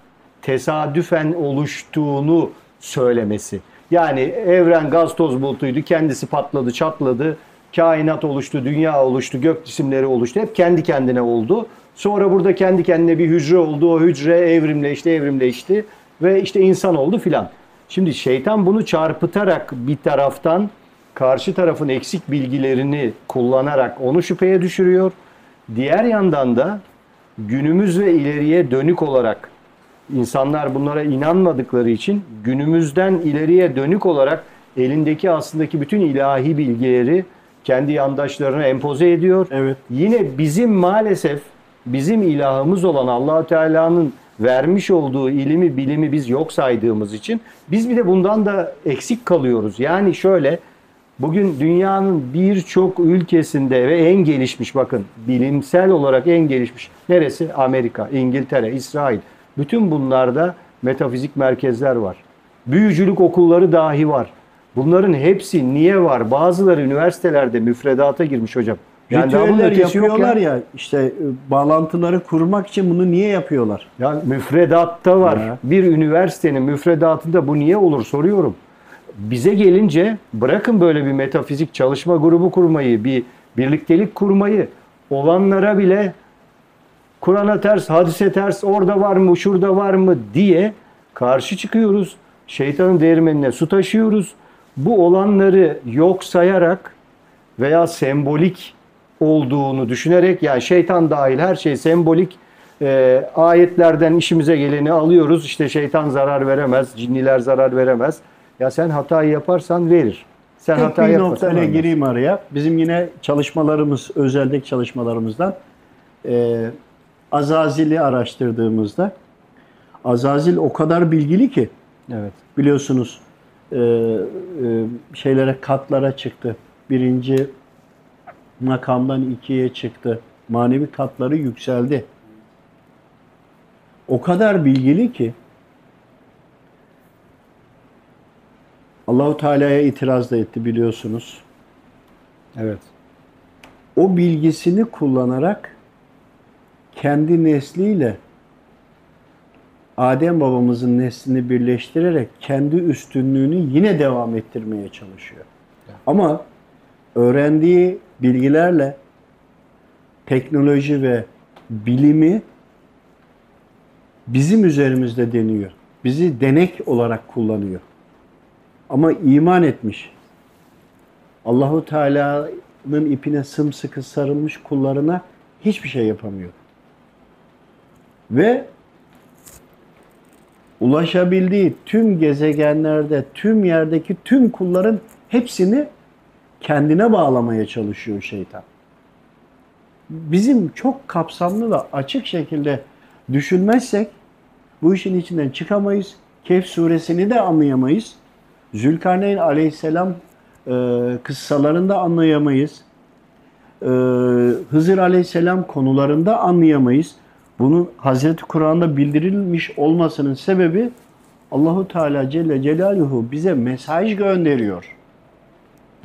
tesadüfen oluştuğunu söylemesi. Yani evren gaz toz bulutuydu, kendisi patladı, çatladı, kainat oluştu, dünya oluştu, gök cisimleri oluştu. Hep kendi kendine oldu. Sonra burada kendi kendine bir hücre oldu. O hücre evrimleşti, evrimleşti ve işte insan oldu filan. Şimdi şeytan bunu çarpıtarak bir taraftan karşı tarafın eksik bilgilerini kullanarak onu şüpheye düşürüyor. Diğer yandan da günümüz ve ileriye dönük olarak insanlar bunlara inanmadıkları için günümüzden ileriye dönük olarak elindeki aslındaki bütün ilahi bilgileri kendi yandaşlarına empoze ediyor. Evet. Yine bizim maalesef bizim ilahımız olan Allahu Teala'nın vermiş olduğu ilimi, bilimi biz yok saydığımız için biz bir de bundan da eksik kalıyoruz. Yani şöyle bugün dünyanın birçok ülkesinde ve en gelişmiş bakın bilimsel olarak en gelişmiş neresi? Amerika, İngiltere, İsrail. Bütün bunlarda metafizik merkezler var. Büyücülük okulları dahi var. Bunların hepsi niye var? Bazıları üniversitelerde müfredata girmiş hocam. bunun Ritüeller yapıyorlar ya. işte e, bağlantıları kurmak için bunu niye yapıyorlar? Ya müfredatta var. Ya. Bir üniversitenin müfredatında bu niye olur soruyorum. Bize gelince bırakın böyle bir metafizik çalışma grubu kurmayı, bir birliktelik kurmayı olanlara bile Kur'an'a ters, hadise ters, orada var mı, şurada var mı diye karşı çıkıyoruz. Şeytanın değirmenine su taşıyoruz. Bu olanları yok sayarak veya sembolik olduğunu düşünerek yani şeytan dahil her şey sembolik e, ayetlerden işimize geleni alıyoruz. İşte şeytan zarar veremez, cinniler zarar veremez. Ya sen hatayı yaparsan verir. Sen Tek hata bir noktayla gireyim araya. Bizim yine çalışmalarımız, özeldeki çalışmalarımızdan e, Azazil'i araştırdığımızda Azazil o kadar bilgili ki Evet. biliyorsunuz e, e, şeylere katlara çıktı. Birinci makamdan ikiye çıktı. Manevi katları yükseldi. O kadar bilgili ki Allahu Teala'ya itiraz da etti biliyorsunuz. Evet. O bilgisini kullanarak kendi nesliyle Adem babamızın neslini birleştirerek kendi üstünlüğünü yine devam ettirmeye çalışıyor. Ama öğrendiği bilgilerle teknoloji ve bilimi bizim üzerimizde deniyor. Bizi denek olarak kullanıyor. Ama iman etmiş. Allahu Teala'nın ipine sımsıkı sarılmış kullarına hiçbir şey yapamıyor. Ve ulaşabildiği tüm gezegenlerde, tüm yerdeki tüm kulların hepsini kendine bağlamaya çalışıyor şeytan. Bizim çok kapsamlı ve açık şekilde düşünmezsek bu işin içinden çıkamayız. Kehf suresini de anlayamayız. Zülkarneyn aleyhisselam e, kıssalarında anlayamayız. E, Hızır aleyhisselam konularında anlayamayız. Bunun Hazreti Kur'an'da bildirilmiş olmasının sebebi Allahu Teala Celle Celaluhu bize mesaj gönderiyor.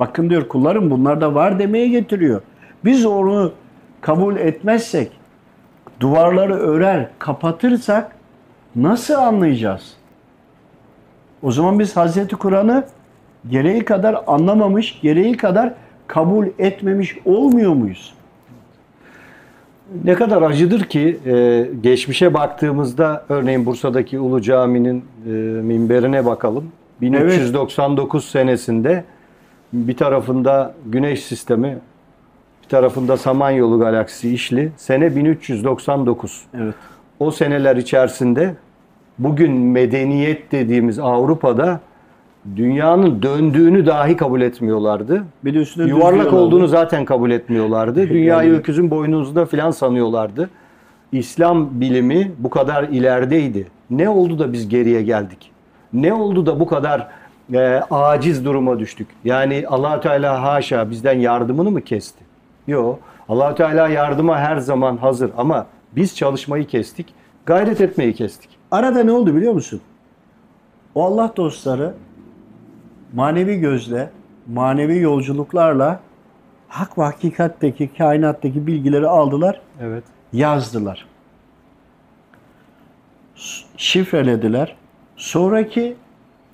Bakın diyor kullarım bunlar da var demeye getiriyor. Biz onu kabul etmezsek, duvarları örer, kapatırsak nasıl anlayacağız? O zaman biz Hazreti Kur'an'ı gereği kadar anlamamış, gereği kadar kabul etmemiş olmuyor muyuz? Ne kadar acıdır ki e, geçmişe baktığımızda örneğin Bursa'daki Ulu Cami'nin e, minberine bakalım. 1399 senesinde bir tarafında Güneş sistemi, bir tarafında Samanyolu galaksisi işli. Sene 1399. Evet. O seneler içerisinde bugün medeniyet dediğimiz Avrupa'da dünyanın döndüğünü dahi kabul etmiyorlardı. Bir de üstüne Yuvarlak olduğunu zaten kabul etmiyorlardı. Dünyayı öküzün boynuzunda filan sanıyorlardı. İslam bilimi bu kadar ilerideydi. Ne oldu da biz geriye geldik? Ne oldu da bu kadar e, aciz duruma düştük? Yani allah Teala haşa bizden yardımını mı kesti? Yok. allah Teala yardıma her zaman hazır ama biz çalışmayı kestik. Gayret etmeyi kestik. Arada ne oldu biliyor musun? O Allah dostları manevi gözle, manevi yolculuklarla hak ve hakikatteki, kainattaki bilgileri aldılar, Evet. yazdılar. Şifrelediler. Sonraki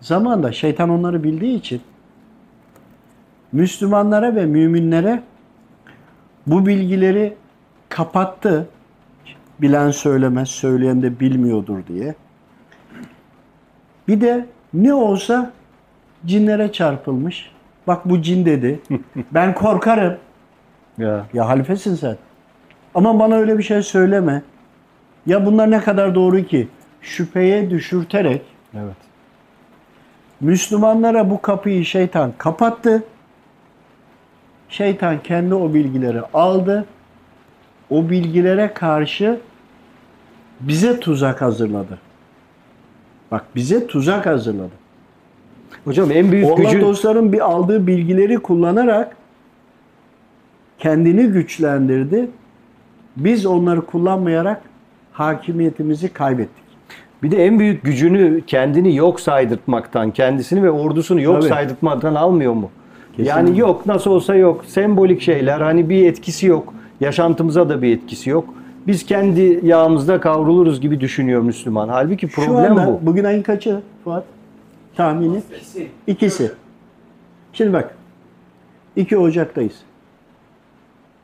zamanda şeytan onları bildiği için Müslümanlara ve müminlere bu bilgileri kapattı. Bilen söylemez, söyleyen de bilmiyordur diye. Bir de ne olsa cinlere çarpılmış. Bak bu cin dedi. Ben korkarım. Ya. Ya halifesin sen. Ama bana öyle bir şey söyleme. Ya bunlar ne kadar doğru ki? Şüpheye düşürterek Evet. Müslümanlara bu kapıyı şeytan kapattı. Şeytan kendi o bilgileri aldı. O bilgilere karşı bize tuzak hazırladı. Bak bize tuzak hazırladı. Hocam en büyük Allah gücü dostların bir aldığı bilgileri kullanarak kendini güçlendirdi. Biz onları kullanmayarak hakimiyetimizi kaybettik. Bir de en büyük gücünü kendini yok saydırtmaktan, kendisini ve ordusunu yok Tabii. saydırtmaktan almıyor mu? Kesinlikle. Yani yok nasıl olsa yok. Sembolik şeyler hani bir etkisi yok. Yaşantımıza da bir etkisi yok. Biz kendi yağımızda kavruluruz gibi düşünüyor Müslüman. Halbuki Şu problem anda, bu. bugün ayın kaçı Fuat? Tahmini? İkisi. Şimdi bak. 2 Ocak'tayız.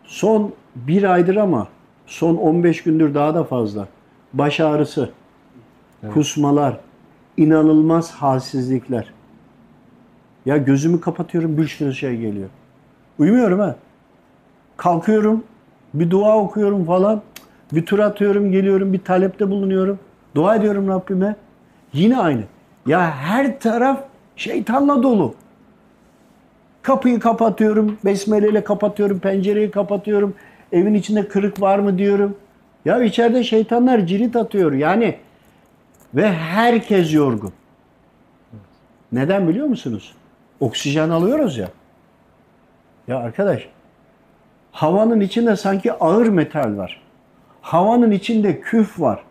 Son bir aydır ama son 15 gündür daha da fazla. Baş ağrısı, kusmalar, inanılmaz halsizlikler. Ya gözümü kapatıyorum bir sürü şey geliyor. Uyumuyorum ha. Kalkıyorum, bir dua okuyorum falan. Bir tur atıyorum, geliyorum, bir talepte bulunuyorum. Dua ediyorum Rabbime. Yine aynı. Ya her taraf şeytanla dolu. Kapıyı kapatıyorum, besmeleyle kapatıyorum, pencereyi kapatıyorum. Evin içinde kırık var mı diyorum. Ya içeride şeytanlar cirit atıyor. Yani ve herkes yorgun. Neden biliyor musunuz? Oksijen alıyoruz ya. Ya arkadaş, havanın içinde sanki ağır metal var. Havanın içinde küf var.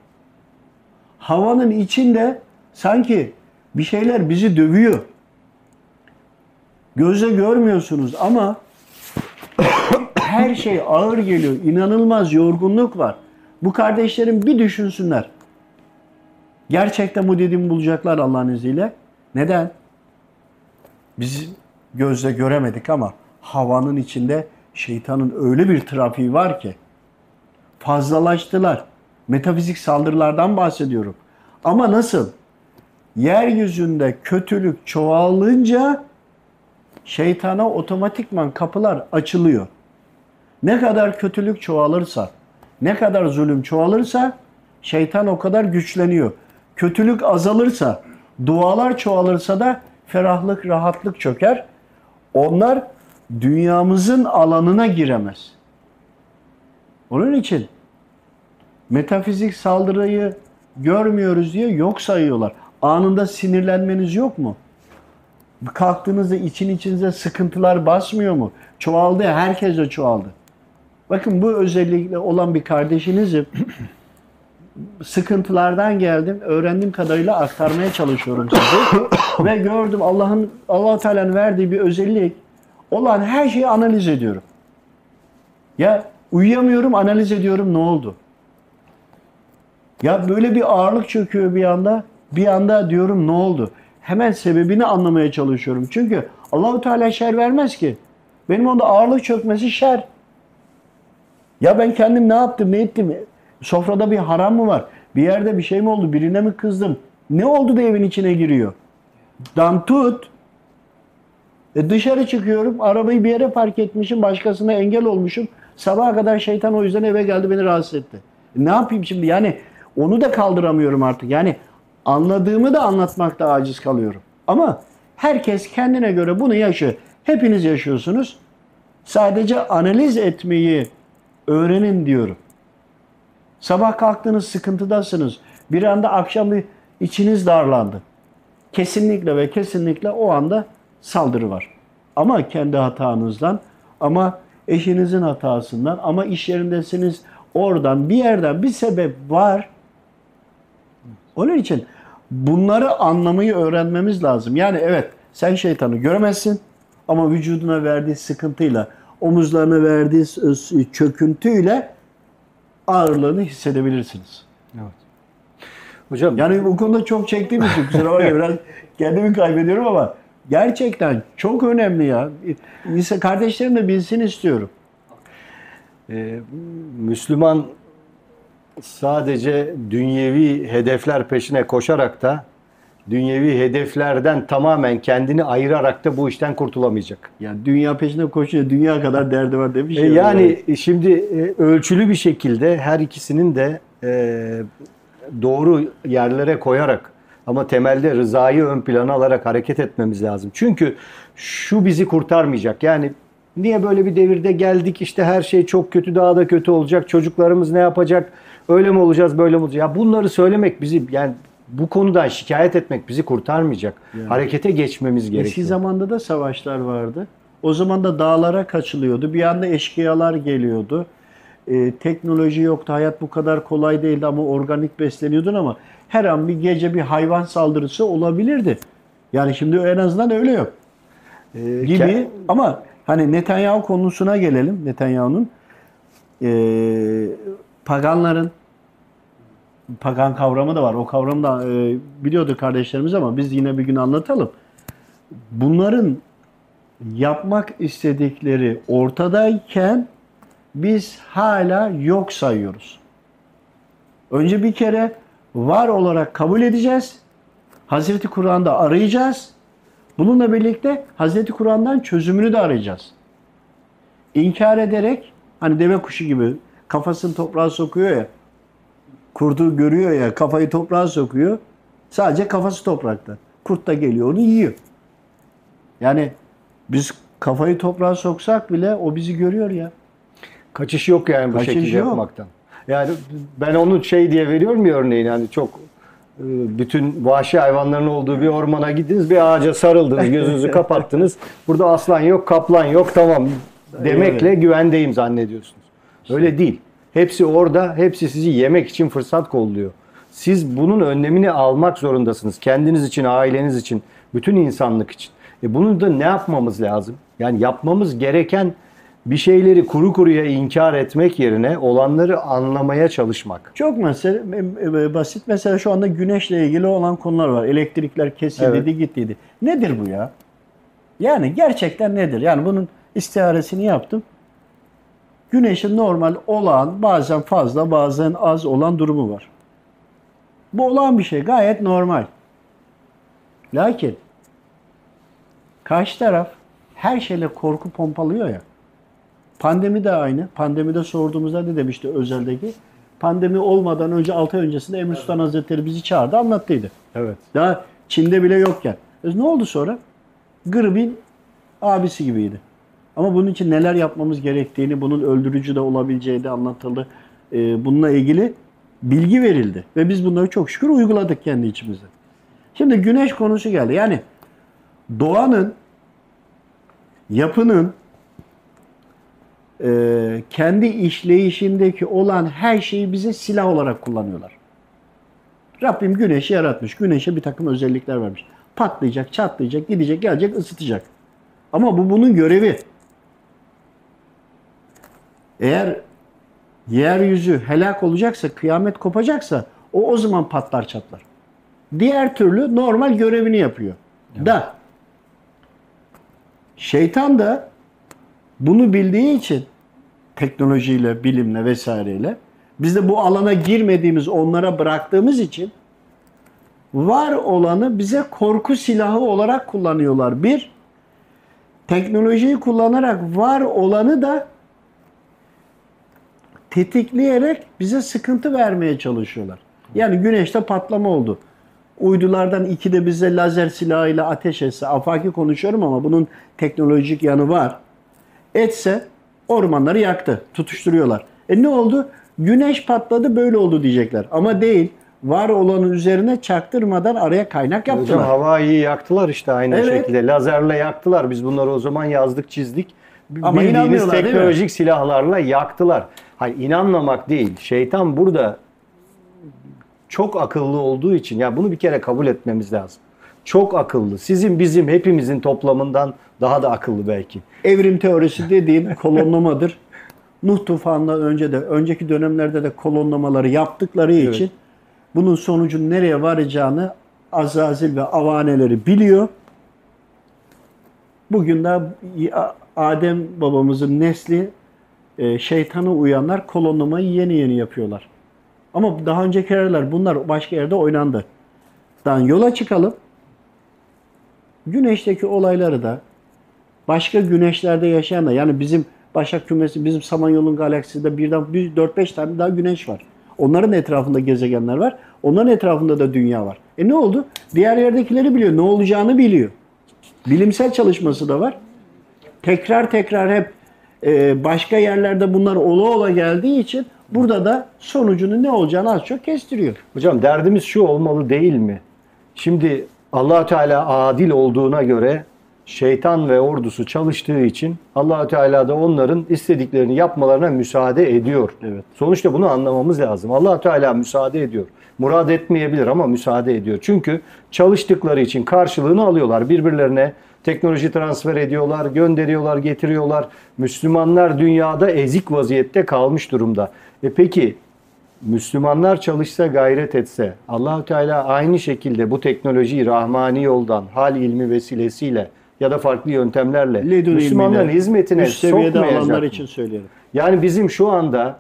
Havanın içinde sanki bir şeyler bizi dövüyor. Gözle görmüyorsunuz ama her şey ağır geliyor. İnanılmaz yorgunluk var. Bu kardeşlerim bir düşünsünler. Gerçekten bu dediğimi bulacaklar Allah'ın izniyle. Neden? Biz gözle göremedik ama havanın içinde şeytanın öyle bir trafiği var ki fazlalaştılar. Metafizik saldırılardan bahsediyorum. Ama nasıl? Yeryüzünde kötülük çoğalınca şeytana otomatikman kapılar açılıyor. Ne kadar kötülük çoğalırsa, ne kadar zulüm çoğalırsa şeytan o kadar güçleniyor. Kötülük azalırsa, dualar çoğalırsa da ferahlık, rahatlık çöker. Onlar dünyamızın alanına giremez. Onun için metafizik saldırıyı görmüyoruz diye yok sayıyorlar. Anında sinirlenmeniz yok mu? Kalktığınızda için içinize sıkıntılar basmıyor mu? Çoğaldı ya, herkes de çoğaldı. Bakın bu özellikle olan bir kardeşinizim. Sıkıntılardan geldim. Öğrendiğim kadarıyla aktarmaya çalışıyorum size. Ve gördüm Allah'ın Allah Teala'nın verdiği bir özellik. Olan her şeyi analiz ediyorum. Ya uyuyamıyorum, analiz ediyorum ne oldu? Ya böyle bir ağırlık çöküyor bir anda. Bir anda diyorum ne oldu? Hemen sebebini anlamaya çalışıyorum. Çünkü Allahu Teala şer vermez ki. Benim onda ağırlık çökmesi şer. Ya ben kendim ne yaptım, ne ettim? Sofrada bir haram mı var? Bir yerde bir şey mi oldu? Birine mi kızdım? Ne oldu da evin içine giriyor? Dan tut. E dışarı çıkıyorum. Arabayı bir yere park etmişim. Başkasına engel olmuşum. Sabaha kadar şeytan o yüzden eve geldi beni rahatsız etti. E ne yapayım şimdi? Yani onu da kaldıramıyorum artık. Yani anladığımı da anlatmakta aciz kalıyorum. Ama herkes kendine göre bunu yaşıyor. Hepiniz yaşıyorsunuz. Sadece analiz etmeyi öğrenin diyorum. Sabah kalktınız sıkıntıdasınız. Bir anda akşam bir içiniz darlandı. Kesinlikle ve kesinlikle o anda saldırı var. Ama kendi hatanızdan ama eşinizin hatasından ama iş yerindesiniz oradan bir yerden bir sebep var. Onun için bunları anlamayı öğrenmemiz lazım. Yani evet sen şeytanı göremezsin ama vücuduna verdiği sıkıntıyla, omuzlarına verdiği çöküntüyle ağırlığını hissedebilirsiniz. Evet. Hocam Yani bu konuda çok çektiğim için kusura bakmayın biraz kendimi kaybediyorum ama gerçekten çok önemli ya. İnsan kardeşlerim de bilsin istiyorum. e, Müslüman sadece dünyevi hedefler peşine koşarak da dünyevi hedeflerden tamamen kendini ayırarak da bu işten kurtulamayacak. Yani dünya peşinde koşuyor, dünya kadar derdi var demiş. E, ya. yani şimdi e, ölçülü bir şekilde her ikisinin de e, doğru yerlere koyarak ama temelde rızayı ön plana alarak hareket etmemiz lazım. Çünkü şu bizi kurtarmayacak. Yani niye böyle bir devirde geldik işte her şey çok kötü daha da kötü olacak. Çocuklarımız ne yapacak? Öyle mi olacağız böyle mi olacak? Ya bunları söylemek bizi yani bu konudan şikayet etmek bizi kurtarmayacak. Yani. Harekete geçmemiz Eski gerekiyor. zamanda da savaşlar vardı. O zaman da dağlara kaçılıyordu. Bir anda eşkıyalar geliyordu. Ee, teknoloji yoktu. Hayat bu kadar kolay değildi ama organik besleniyordun ama her an bir gece bir hayvan saldırısı olabilirdi. Yani şimdi en azından öyle yok. E, gibi ama hani Netanyahu konusuna gelelim. Netanyahu'nun eee paganların pagan kavramı da var. O kavramı da e, biliyordur kardeşlerimiz ama biz yine bir gün anlatalım. Bunların yapmak istedikleri ortadayken biz hala yok sayıyoruz. Önce bir kere var olarak kabul edeceğiz. Hazreti Kur'an'da arayacağız. Bununla birlikte Hazreti Kur'an'dan çözümünü de arayacağız. İnkar ederek hani deve kuşu gibi kafasını toprağa sokuyor ya. Kurdu görüyor ya kafayı toprağa sokuyor. Sadece kafası toprakta. Kurt da geliyor onu yiyor. Yani biz kafayı toprağa soksak bile o bizi görüyor ya. Kaçış yok yani bu Kaçış şekilde yok. yapmaktan. Yani ben onu şey diye veriyorum ya örneğin yani çok e, bütün vahşi hayvanların olduğu bir ormana gittiniz bir ağaca sarıldınız gözünüzü kapattınız. Burada aslan yok kaplan yok tamam demekle güvendeyim zannediyorsunuz. Öyle değil. Hepsi orada hepsi sizi yemek için fırsat kolluyor. Siz bunun önlemini almak zorundasınız. Kendiniz için, aileniz için, bütün insanlık için. E bunun da ne yapmamız lazım? Yani yapmamız gereken bir şeyleri kuru kuruya inkar etmek yerine olanları anlamaya çalışmak. Çok mesele, e, e, basit. Mesela şu anda güneşle ilgili olan konular var. Elektrikler kesildi, Evet. gittiydi. Nedir bu ya? Yani gerçekten nedir? Yani bunun istiharesini yaptım. Güneşin normal olan, bazen fazla, bazen az olan durumu var. Bu olan bir şey. Gayet normal. Lakin karşı taraf her şeyle korku pompalıyor ya. Pandemi de aynı. Pandemide sorduğumuzda ne demişti özeldeki? Pandemi olmadan önce 6 ay öncesinde Emir Sultan Hazretleri bizi çağırdı anlattıydı. Evet. Daha Çin'de bile yokken. E ne oldu sonra? Gırbin abisi gibiydi. Ama bunun için neler yapmamız gerektiğini, bunun öldürücü de olabileceği de anlatıldı. E, bununla ilgili bilgi verildi. Ve biz bunları çok şükür uyguladık kendi içimizde. Şimdi güneş konusu geldi. Yani doğanın, yapının, e, kendi işleyişindeki olan her şeyi bize silah olarak kullanıyorlar. Rabbim güneşi yaratmış. Güneşe bir takım özellikler vermiş. Patlayacak, çatlayacak, gidecek, gelecek, ısıtacak. Ama bu bunun görevi. Eğer yeryüzü helak olacaksa, kıyamet kopacaksa o o zaman patlar çatlar. Diğer türlü normal görevini yapıyor. Da şeytan da bunu bildiği için teknolojiyle, bilimle vesaireyle biz de bu alana girmediğimiz, onlara bıraktığımız için var olanı bize korku silahı olarak kullanıyorlar. Bir, teknolojiyi kullanarak var olanı da tetikleyerek bize sıkıntı vermeye çalışıyorlar. Yani güneşte patlama oldu. Uydulardan iki de bize lazer silahıyla ateş etse, afaki konuşuyorum ama bunun teknolojik yanı var. Etse ormanları yaktı, tutuşturuyorlar. E ne oldu? Güneş patladı böyle oldu diyecekler. Ama değil. Var olanın üzerine çaktırmadan araya kaynak Hocam yaptılar. havayı yaktılar işte aynı Evet. şekilde. Lazerle yaktılar. Biz bunları o zaman yazdık, çizdik. Ama Bildiğiniz inanmıyorlar, değil mi? teknolojik silahlarla yaktılar. Hayır inanmamak değil. Şeytan burada çok akıllı olduğu için ya bunu bir kere kabul etmemiz lazım. Çok akıllı. Sizin bizim hepimizin toplamından daha da akıllı belki. Evrim teorisi dediğin kolonlamadır. Nuh tufanından önce de, önceki dönemlerde de kolonlamaları yaptıkları Evet. için bunun sonucun nereye varacağını Azazil ve avaneleri biliyor. Bugün de Adem babamızın nesli e, şeytana uyanlar kolonlamayı yeni yeni yapıyorlar. Ama daha önceki yerler bunlar başka yerde oynandı. Dan yola çıkalım. Güneşteki olayları da başka güneşlerde yaşayan da yani bizim Başak kümesi, bizim Samanyolu'nun galaksisinde birden bir 4-5 tane daha güneş var. Onların etrafında gezegenler var. Onların etrafında da dünya var. E ne oldu? Diğer yerdekileri biliyor. Ne olacağını biliyor. Bilimsel çalışması da var. Tekrar tekrar hep e, başka yerlerde bunlar ola ola geldiği için burada da sonucunun ne olacağını az çok kestiriyor. Hocam derdimiz şu olmalı değil mi? Şimdi allah Teala adil olduğuna göre şeytan ve ordusu çalıştığı için allah Teala da onların istediklerini yapmalarına müsaade ediyor. Evet. Sonuçta bunu anlamamız lazım. allah Teala müsaade ediyor. Murad etmeyebilir ama müsaade ediyor. Çünkü çalıştıkları için karşılığını alıyorlar. Birbirlerine teknoloji transfer ediyorlar, gönderiyorlar, getiriyorlar. Müslümanlar dünyada ezik vaziyette kalmış durumda. E peki Müslümanlar çalışsa gayret etse Allahü Teala aynı şekilde bu teknolojiyi rahmani yoldan hal ilmi vesilesiyle ya da farklı yöntemlerle Ledun Müslümanların ilmiyle hizmetine üst seviyede alanlar için söyleyelim. Yani bizim şu anda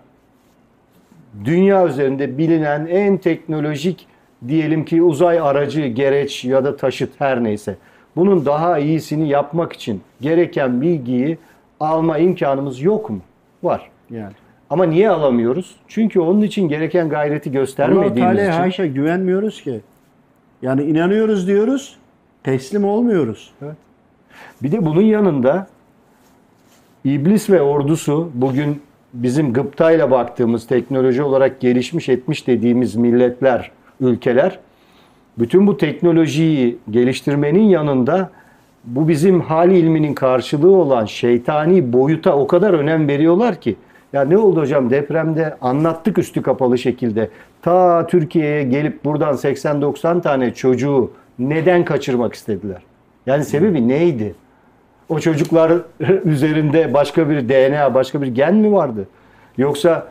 dünya üzerinde bilinen en teknolojik diyelim ki uzay aracı, gereç ya da taşıt her neyse. Bunun daha iyisini yapmak için gereken bilgiyi alma imkanımız yok mu? Var. Yani. Ama niye alamıyoruz? Çünkü onun için gereken gayreti Allah göstermediğimiz için. haşa güvenmiyoruz ki. Yani inanıyoruz diyoruz, teslim olmuyoruz. Bir de bunun yanında iblis ve ordusu bugün bizim gıptayla baktığımız teknoloji olarak gelişmiş etmiş dediğimiz milletler, ülkeler bütün bu teknolojiyi geliştirmenin yanında bu bizim hal ilminin karşılığı olan şeytani boyuta o kadar önem veriyorlar ki. Ya ne oldu hocam depremde anlattık üstü kapalı şekilde. Ta Türkiye'ye gelip buradan 80-90 tane çocuğu neden kaçırmak istediler? Yani sebebi neydi? o çocuklar üzerinde başka bir DNA, başka bir gen mi vardı? Yoksa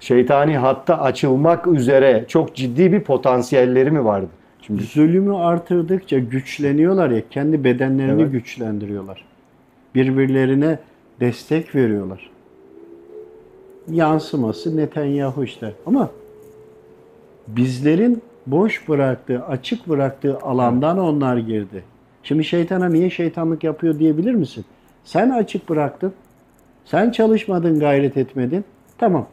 şeytani hatta açılmak üzere çok ciddi bir potansiyelleri mi vardı? Şimdi Zulümü artırdıkça güçleniyorlar ya, kendi bedenlerini Evet. güçlendiriyorlar. Birbirlerine destek veriyorlar. Yansıması Netanyahu işte. Ama bizlerin boş bıraktığı, açık bıraktığı alandan onlar girdi. Şimdi şeytana niye şeytanlık yapıyor diyebilir misin? Sen açık bıraktın. Sen çalışmadın, gayret etmedin. Tamam.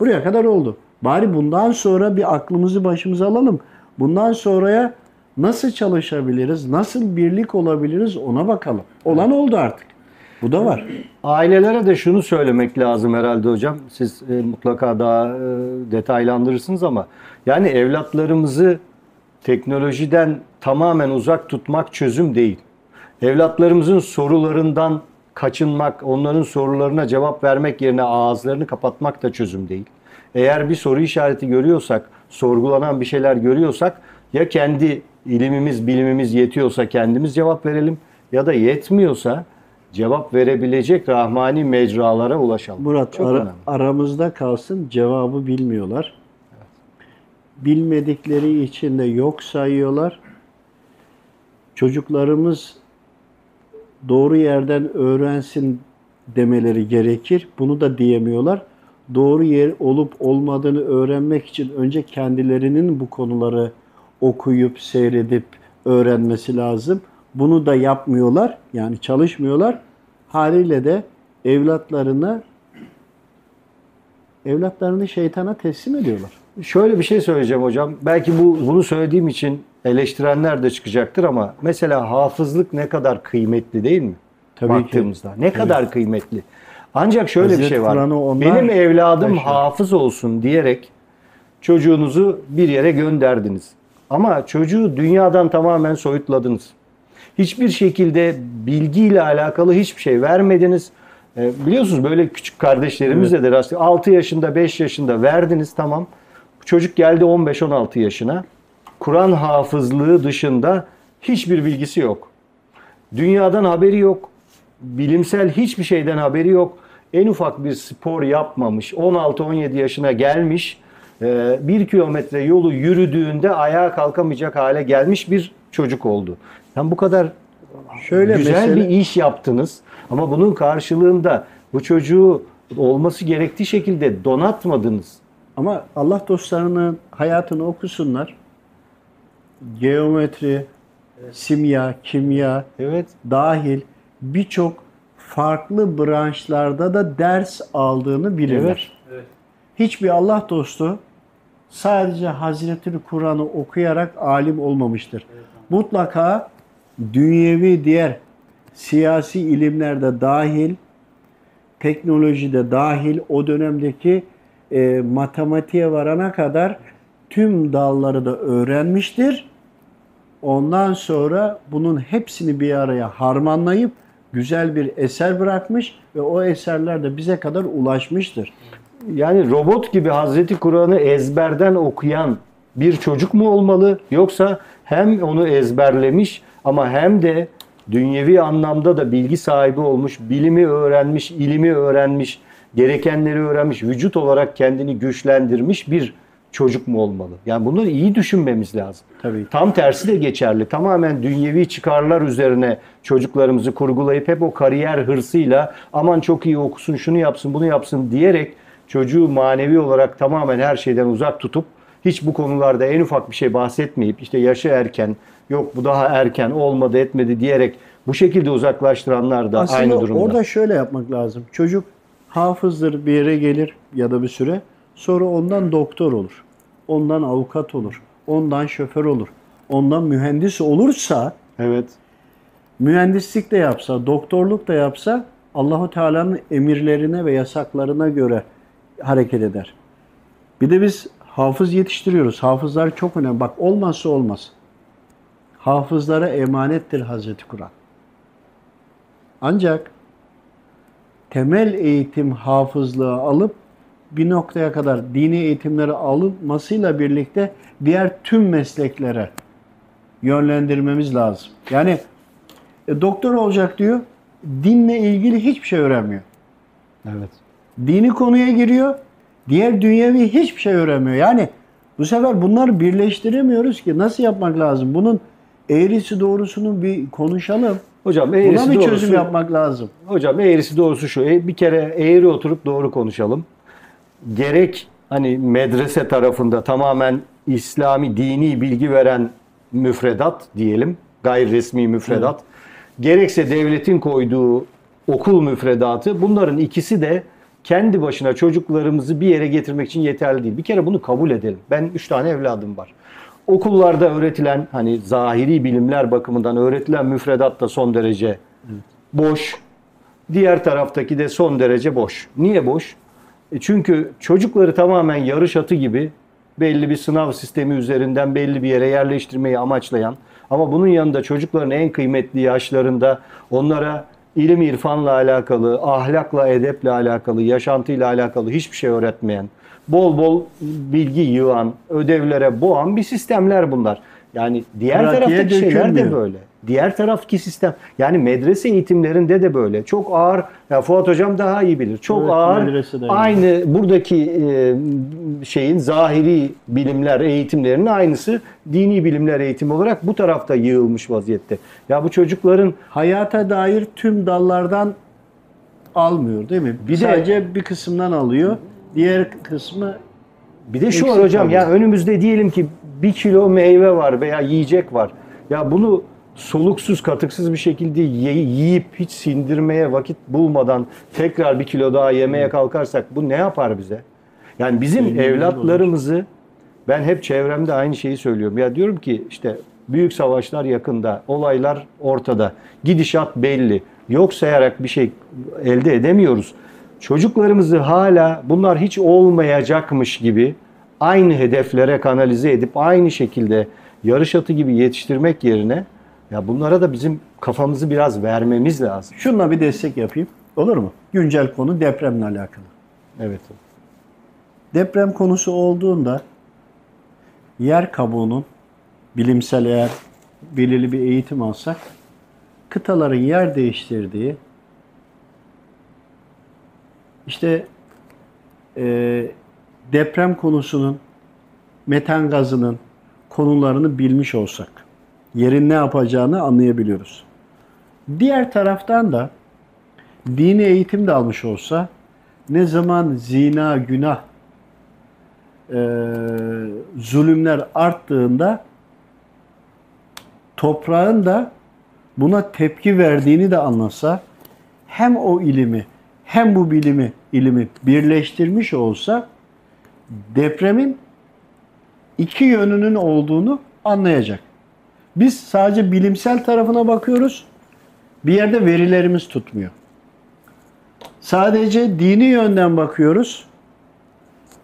Buraya kadar oldu. Bari bundan sonra bir aklımızı başımıza alalım. Bundan sonraya nasıl çalışabiliriz, nasıl birlik olabiliriz ona bakalım. Olan oldu artık. Bu da var. ailelere de şunu söylemek lazım herhalde hocam. Siz e, mutlaka daha e, detaylandırırsınız ama yani evlatlarımızı teknolojiden tamamen uzak tutmak çözüm değil. Evlatlarımızın sorularından kaçınmak, onların sorularına cevap vermek yerine ağızlarını kapatmak da çözüm değil. Eğer bir soru işareti görüyorsak, sorgulanan bir şeyler görüyorsak ya kendi ilimimiz, bilimimiz yetiyorsa kendimiz cevap verelim ya da yetmiyorsa cevap verebilecek rahmani mecralara ulaşalım. Murat Çok ara- önemli. aramızda kalsın cevabı bilmiyorlar. Bilmedikleri için de yok sayıyorlar. Çocuklarımız doğru yerden öğrensin demeleri gerekir. Bunu da diyemiyorlar. Doğru yer olup olmadığını öğrenmek için önce kendilerinin bu konuları okuyup seyredip öğrenmesi lazım. Bunu da yapmıyorlar. Yani çalışmıyorlar. Haliyle de evlatlarına evlatlarını şeytana teslim ediyorlar. Şöyle bir şey söyleyeceğim hocam. Belki bu bunu söylediğim için eleştirenler de çıkacaktır ama mesela hafızlık ne kadar kıymetli değil mi? Tabii ki. Baktığımızda. Ne kadar kıymetli. Ancak şöyle bir Hazreti şey var. Benim evladım taşıyor. hafız olsun diyerek çocuğunuzu bir yere gönderdiniz. Ama çocuğu dünyadan tamamen soyutladınız. Hiçbir şekilde bilgiyle alakalı hiçbir şey vermediniz. E, biliyorsunuz böyle küçük kardeşlerimizle de rast 6 yaşında 5 yaşında verdiniz tamam. Çocuk geldi 15-16 yaşına. Kur'an hafızlığı dışında hiçbir bilgisi yok. Dünyadan haberi yok. Bilimsel hiçbir şeyden haberi yok. En ufak bir spor yapmamış. 16-17 yaşına gelmiş. e, Bir kilometre yolu yürüdüğünde ayağa kalkamayacak hale gelmiş bir çocuk oldu. Yani bu kadar Şöyle güzel mesele- bir iş yaptınız. Ama bunun karşılığında bu çocuğu olması gerektiği şekilde donatmadınız. Ama Allah dostlarının hayatını okusunlar. Geometri, simya, kimya Evet. dahil birçok farklı branşlarda da ders aldığını bilirler. Hiçbir Allah dostu sadece Hazreti Kur'an'ı okuyarak alim olmamıştır. Mutlaka dünyevi diğer siyasi ilimlerde dahil, teknolojide dahil o dönemdeki e, matematiğe varana kadar tüm dalları da öğrenmiştir. Ondan sonra bunun hepsini bir araya harmanlayıp güzel bir eser bırakmış ve o eserler de bize kadar ulaşmıştır. Yani robot gibi Hazreti Kur'an'ı ezberden okuyan bir çocuk mu olmalı yoksa hem onu ezberlemiş ama hem de dünyevi anlamda da bilgi sahibi olmuş, bilimi öğrenmiş, ilimi öğrenmiş, gerekenleri öğrenmiş, vücut olarak kendini güçlendirmiş bir çocuk mu olmalı? Yani bunu iyi düşünmemiz lazım. Tabii. Tam tersi de geçerli. Tamamen dünyevi çıkarlar üzerine çocuklarımızı kurgulayıp hep o kariyer hırsıyla aman çok iyi okusun, şunu yapsın, bunu yapsın diyerek çocuğu manevi olarak tamamen her şeyden uzak tutup hiç bu konularda en ufak bir şey bahsetmeyip işte yaşı erken, yok bu daha erken olmadı etmedi diyerek bu şekilde uzaklaştıranlar da Aslında aynı durumda. orada şöyle yapmak lazım. Çocuk hafızdır bir yere gelir ya da bir süre. Sonra ondan doktor olur. Ondan avukat olur. Ondan şoför olur. Ondan mühendis olursa, Evet. mühendislik de yapsa, doktorluk da yapsa Allahu Teala'nın emirlerine ve yasaklarına göre hareket eder. Bir de biz hafız yetiştiriyoruz. Hafızlar çok önemli. Bak olmazsa olmaz. Hafızlara emanettir Hazreti Kur'an. Ancak temel eğitim hafızlığı alıp bir noktaya kadar dini eğitimleri alınmasıyla birlikte diğer tüm mesleklere yönlendirmemiz lazım. Yani e, doktor olacak diyor. dinle ilgili hiçbir şey öğrenmiyor. Evet. Dini konuya giriyor. Diğer dünyevi hiçbir şey öğrenmiyor. Yani bu sefer bunları birleştiremiyoruz ki. Nasıl yapmak lazım? Bunun eğrisi doğrusunu bir konuşalım. Hocam Buna eğrisi bir doğrusu, çözüm yapmak lazım. Hocam eğrisi doğrusu şu. e, Bir kere eğri oturup doğru konuşalım. Gerek hani medrese tarafında tamamen İslami dini bilgi veren müfredat diyelim. Gayri resmi müfredat. Gerekse devletin koyduğu okul müfredatı bunların ikisi de kendi başına çocuklarımızı bir yere getirmek için yeterli değil. Bir kere bunu kabul edelim. Ben üç tane evladım var. Okullarda öğretilen hani zahiri bilimler bakımından öğretilen müfredat da son derece boş. Diğer taraftaki de son derece boş. Niye boş? E çünkü çocukları tamamen yarış atı gibi belli bir sınav sistemi üzerinden belli bir yere yerleştirmeyi amaçlayan ama bunun yanında çocukların en kıymetli yaşlarında onlara ilim irfanla alakalı, ahlakla, edeple alakalı, yaşantıyla alakalı hiçbir şey öğretmeyen, bol bol bilgi yığan, ödevlere boğan bir sistemler bunlar. Yani diğer Pratiğe taraftaki şeyler de dökülmüyor. böyle. Diğer taraftaki sistem yani medrese eğitimlerinde de böyle. Çok ağır ya Fuat hocam daha iyi bilir. Çok Evet, ağır aynı buradaki e, şeyin zahiri bilimler eğitimlerinin aynısı dini bilimler eğitimi olarak bu tarafta yığılmış vaziyette. Ya bu çocukların Hayata dair tüm dallardan almıyor değil mi? Bir de- Sadece bir kısımdan alıyor. Diğer kısmı Bir de şu var hocam ya kalıyor. önümüzde diyelim ki bir kilo meyve var veya yiyecek var. Ya bunu soluksuz katıksız bir şekilde yiyip hiç sindirmeye vakit bulmadan tekrar bir kilo daha yemeye kalkarsak bu ne yapar bize? Yani bizim Beynimizi evlatlarımızı ben hep çevremde aynı şeyi söylüyorum. Ya diyorum ki işte büyük savaşlar yakında, olaylar ortada, gidişat belli. Yok sayarak bir şey elde edemiyoruz. Çocuklarımızı hala bunlar hiç olmayacakmış gibi aynı hedeflere kanalize edip aynı şekilde yarış atı gibi yetiştirmek yerine ya bunlara da bizim kafamızı biraz vermemiz lazım. şunla bir destek yapayım. Olur mu? Güncel konu depremle alakalı. Evet. Deprem konusu olduğunda yer kabuğunun bilimsel eğer belirli bir eğitim alsak kıtaların yer değiştirdiği işte e, deprem konusunun metan gazının konularını bilmiş olsak yerin ne yapacağını anlayabiliyoruz. Diğer taraftan da dini eğitim de almış olsa ne zaman zina, günah, e, zulümler arttığında toprağın da buna tepki verdiğini de anlasa hem o ilimi hem bu bilimi ilimi birleştirmiş olsa depremin iki yönünün olduğunu anlayacak. Biz sadece bilimsel tarafına bakıyoruz. Bir yerde verilerimiz tutmuyor. Sadece dini yönden bakıyoruz.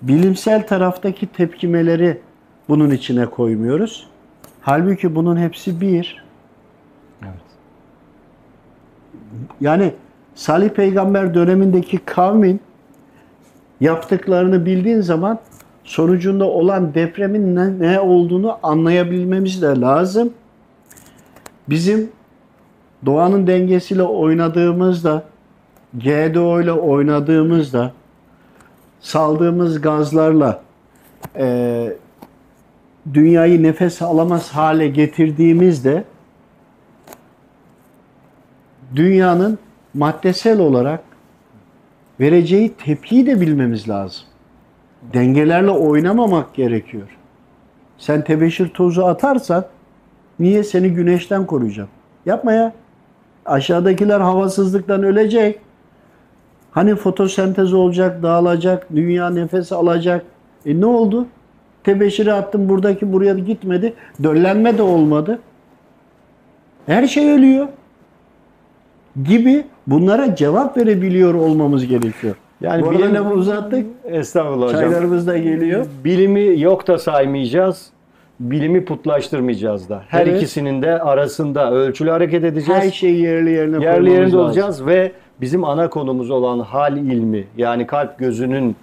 Bilimsel taraftaki tepkimeleri bunun içine koymuyoruz. Halbuki bunun hepsi bir. Evet. Yani Salih Peygamber dönemindeki kavmin yaptıklarını bildiğin zaman sonucunda olan depremin ne, ne olduğunu anlayabilmemiz de lazım. Bizim doğanın dengesiyle oynadığımızda, GDO ile oynadığımızda, saldığımız gazlarla eee, dünyayı nefes alamaz hale getirdiğimizde dünyanın maddesel olarak vereceği tepkiyi de bilmemiz lazım. Dengelerle oynamamak gerekiyor. Sen tebeşir tozu atarsan niye seni güneşten koruyacağım? Yapma ya. Aşağıdakiler havasızlıktan ölecek. Hani fotosentez olacak, dağılacak, dünya nefes alacak. E ne oldu? Tebeşiri attım buradaki buraya gitmedi. Döllenme de olmadı. Her şey ölüyor. Gibi bunlara cevap verebiliyor olmamız gerekiyor. Yani Bu bilim- lafı uzattık. Estağfurullah hocam. Çaylarımız da geliyor. Bilimi yok da saymayacağız. Bilimi putlaştırmayacağız da. Her Evet. ikisinin de arasında ölçülü hareket edeceğiz. Her şeyi yerli yerine yerli yerinde lazım. olacağız ve bizim ana konumuz olan hal ilmi yani kalp gözünün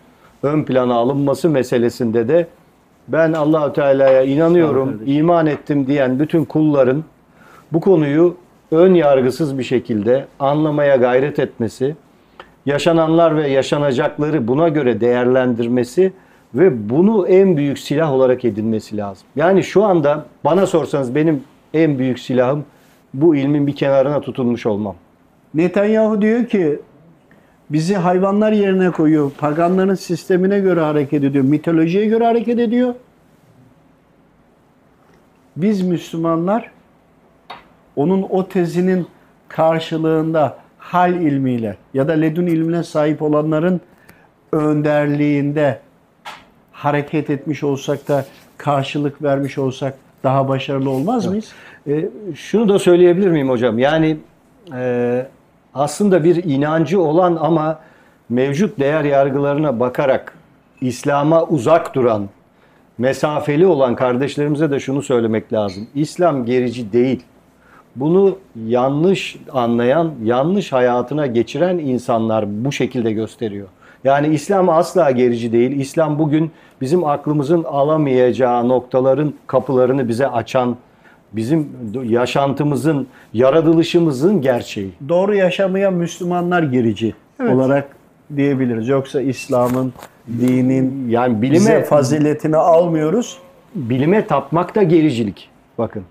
ön plana alınması meselesinde de ben Allahü Teala'ya inanıyorum, iman ettim diyen bütün kulların bu konuyu ön yargısız bir şekilde anlamaya gayret etmesi, yaşananlar ve yaşanacakları buna göre değerlendirmesi ve bunu en büyük silah olarak edinmesi lazım. Yani şu anda bana sorsanız benim en büyük silahım bu ilmin bir kenarına tutulmuş olmam. Netanyahu diyor ki bizi hayvanlar yerine koyuyor. Paganların sistemine göre hareket ediyor. Mitolojiye göre hareket ediyor. Biz Müslümanlar onun o tezinin karşılığında hal ilmiyle ya da ledun ilmine sahip olanların önderliğinde hareket etmiş olsak da karşılık vermiş olsak daha başarılı olmaz mıyız? E, şunu da söyleyebilir miyim hocam? Yani e, aslında bir inancı olan ama mevcut değer yargılarına bakarak İslam'a uzak duran, mesafeli olan kardeşlerimize de şunu söylemek lazım. İslam gerici değil. Bunu yanlış anlayan, yanlış hayatına geçiren insanlar bu şekilde gösteriyor. Yani İslam asla gerici değil. İslam bugün bizim aklımızın alamayacağı noktaların kapılarını bize açan, bizim yaşantımızın, yaratılışımızın gerçeği. Doğru yaşamaya Müslümanlar gerici olarak diyebiliriz. Yoksa İslam'ın, dinin Yani bilime faziletini almıyoruz. bilime tapmak da gericilik. Bakın.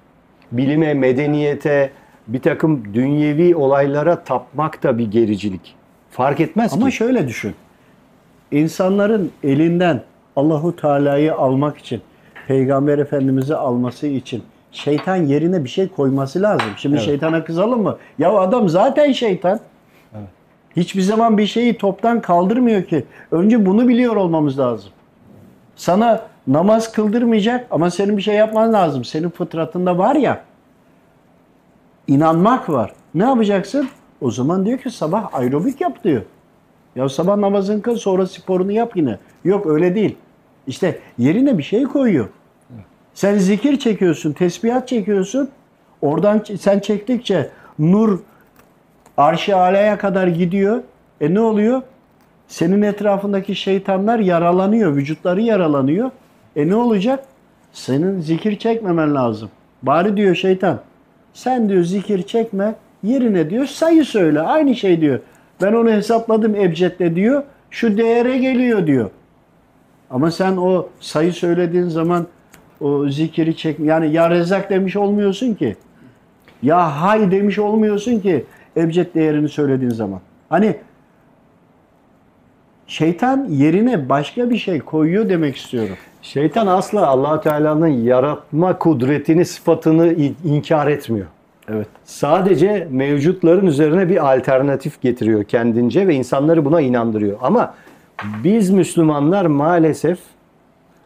Bilime, medeniyete, bir takım dünyevi olaylara tapmak da bir gericilik. Fark etmez Ama ki. şöyle düşün. İnsanların elinden Allahu Teala'yı almak için, Peygamber Efendimiz'i alması için şeytan yerine bir şey koyması lazım. Şimdi Evet. şeytana kızalım mı? Ya adam zaten şeytan. Hiçbir zaman bir şeyi toptan kaldırmıyor ki. Önce bunu biliyor olmamız lazım. Sana namaz kıldırmayacak ama senin bir şey yapman lazım. Senin fıtratında var ya. inanmak var. Ne yapacaksın? O zaman diyor ki sabah aerobik yap diyor. Ya sabah namazını kıl sonra sporunu yap yine. Yok öyle değil. İşte yerine bir şey koyuyor. Sen zikir çekiyorsun, tesbihat çekiyorsun. Oradan sen çektikçe nur arş-ı alaya kadar gidiyor. E ne oluyor? Senin etrafındaki şeytanlar yaralanıyor, vücutları yaralanıyor. E ne olacak? Senin zikir çekmemen lazım. Bari diyor şeytan. Sen diyor zikir çekme. Yerine diyor sayı söyle. Aynı şey diyor. Ben onu hesapladım ebcedle diyor. Şu değere geliyor diyor. Ama sen o sayı söylediğin zaman o zikiri çek yani ya rezak demiş olmuyorsun ki. Ya hay demiş olmuyorsun ki ebced değerini söylediğin zaman. Hani şeytan yerine başka bir şey koyuyor demek istiyorum. Şeytan asla allah Teala'nın yaratma kudretini, sıfatını in- inkar etmiyor. Evet. Sadece mevcutların üzerine bir alternatif getiriyor kendince ve insanları buna inandırıyor. Ama biz Müslümanlar maalesef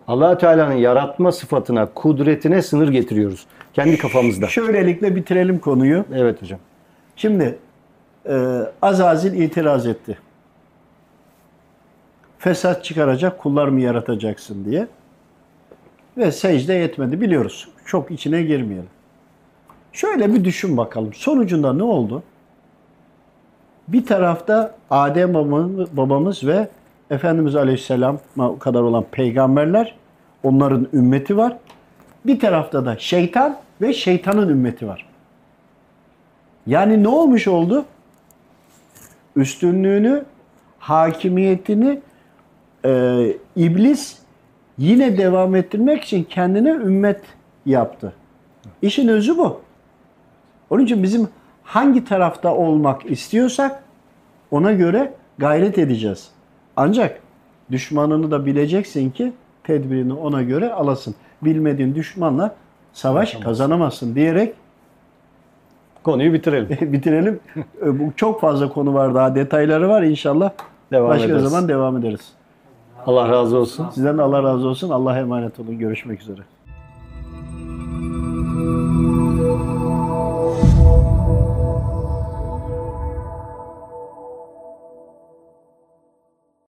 allah Teala'nın yaratma sıfatına, kudretine sınır getiriyoruz. Kendi kafamızda. Şöylelikle bitirelim konuyu. Evet hocam. Şimdi e, Azazil itiraz etti. Fesat çıkaracak kullar mı yaratacaksın diye. Ve secde yetmedi biliyoruz. Çok içine girmeyelim. Şöyle bir düşün bakalım. Sonucunda ne oldu? Bir tarafta Adem babamız, ve Efendimiz Aleyhisselam'a kadar olan peygamberler, onların ümmeti var. Bir tarafta da şeytan ve şeytanın ümmeti var. Yani ne olmuş oldu? Üstünlüğünü, hakimiyetini e, iblis yine devam ettirmek için kendine ümmet yaptı. İşin özü bu. Onun için bizim hangi tarafta olmak istiyorsak ona göre gayret edeceğiz. Ancak düşmanını da bileceksin ki tedbirini ona göre alasın. Bilmediğin düşmanla savaş kazanamazsın diyerek Konuyu bitirelim. bitirelim. E, Bu çok fazla konu var daha detayları var inşallah. Devam Başka ederiz. zaman devam ederiz. Allah razı olsun. Sizden de Allah razı olsun. Allah'a emanet olun. Görüşmek üzere.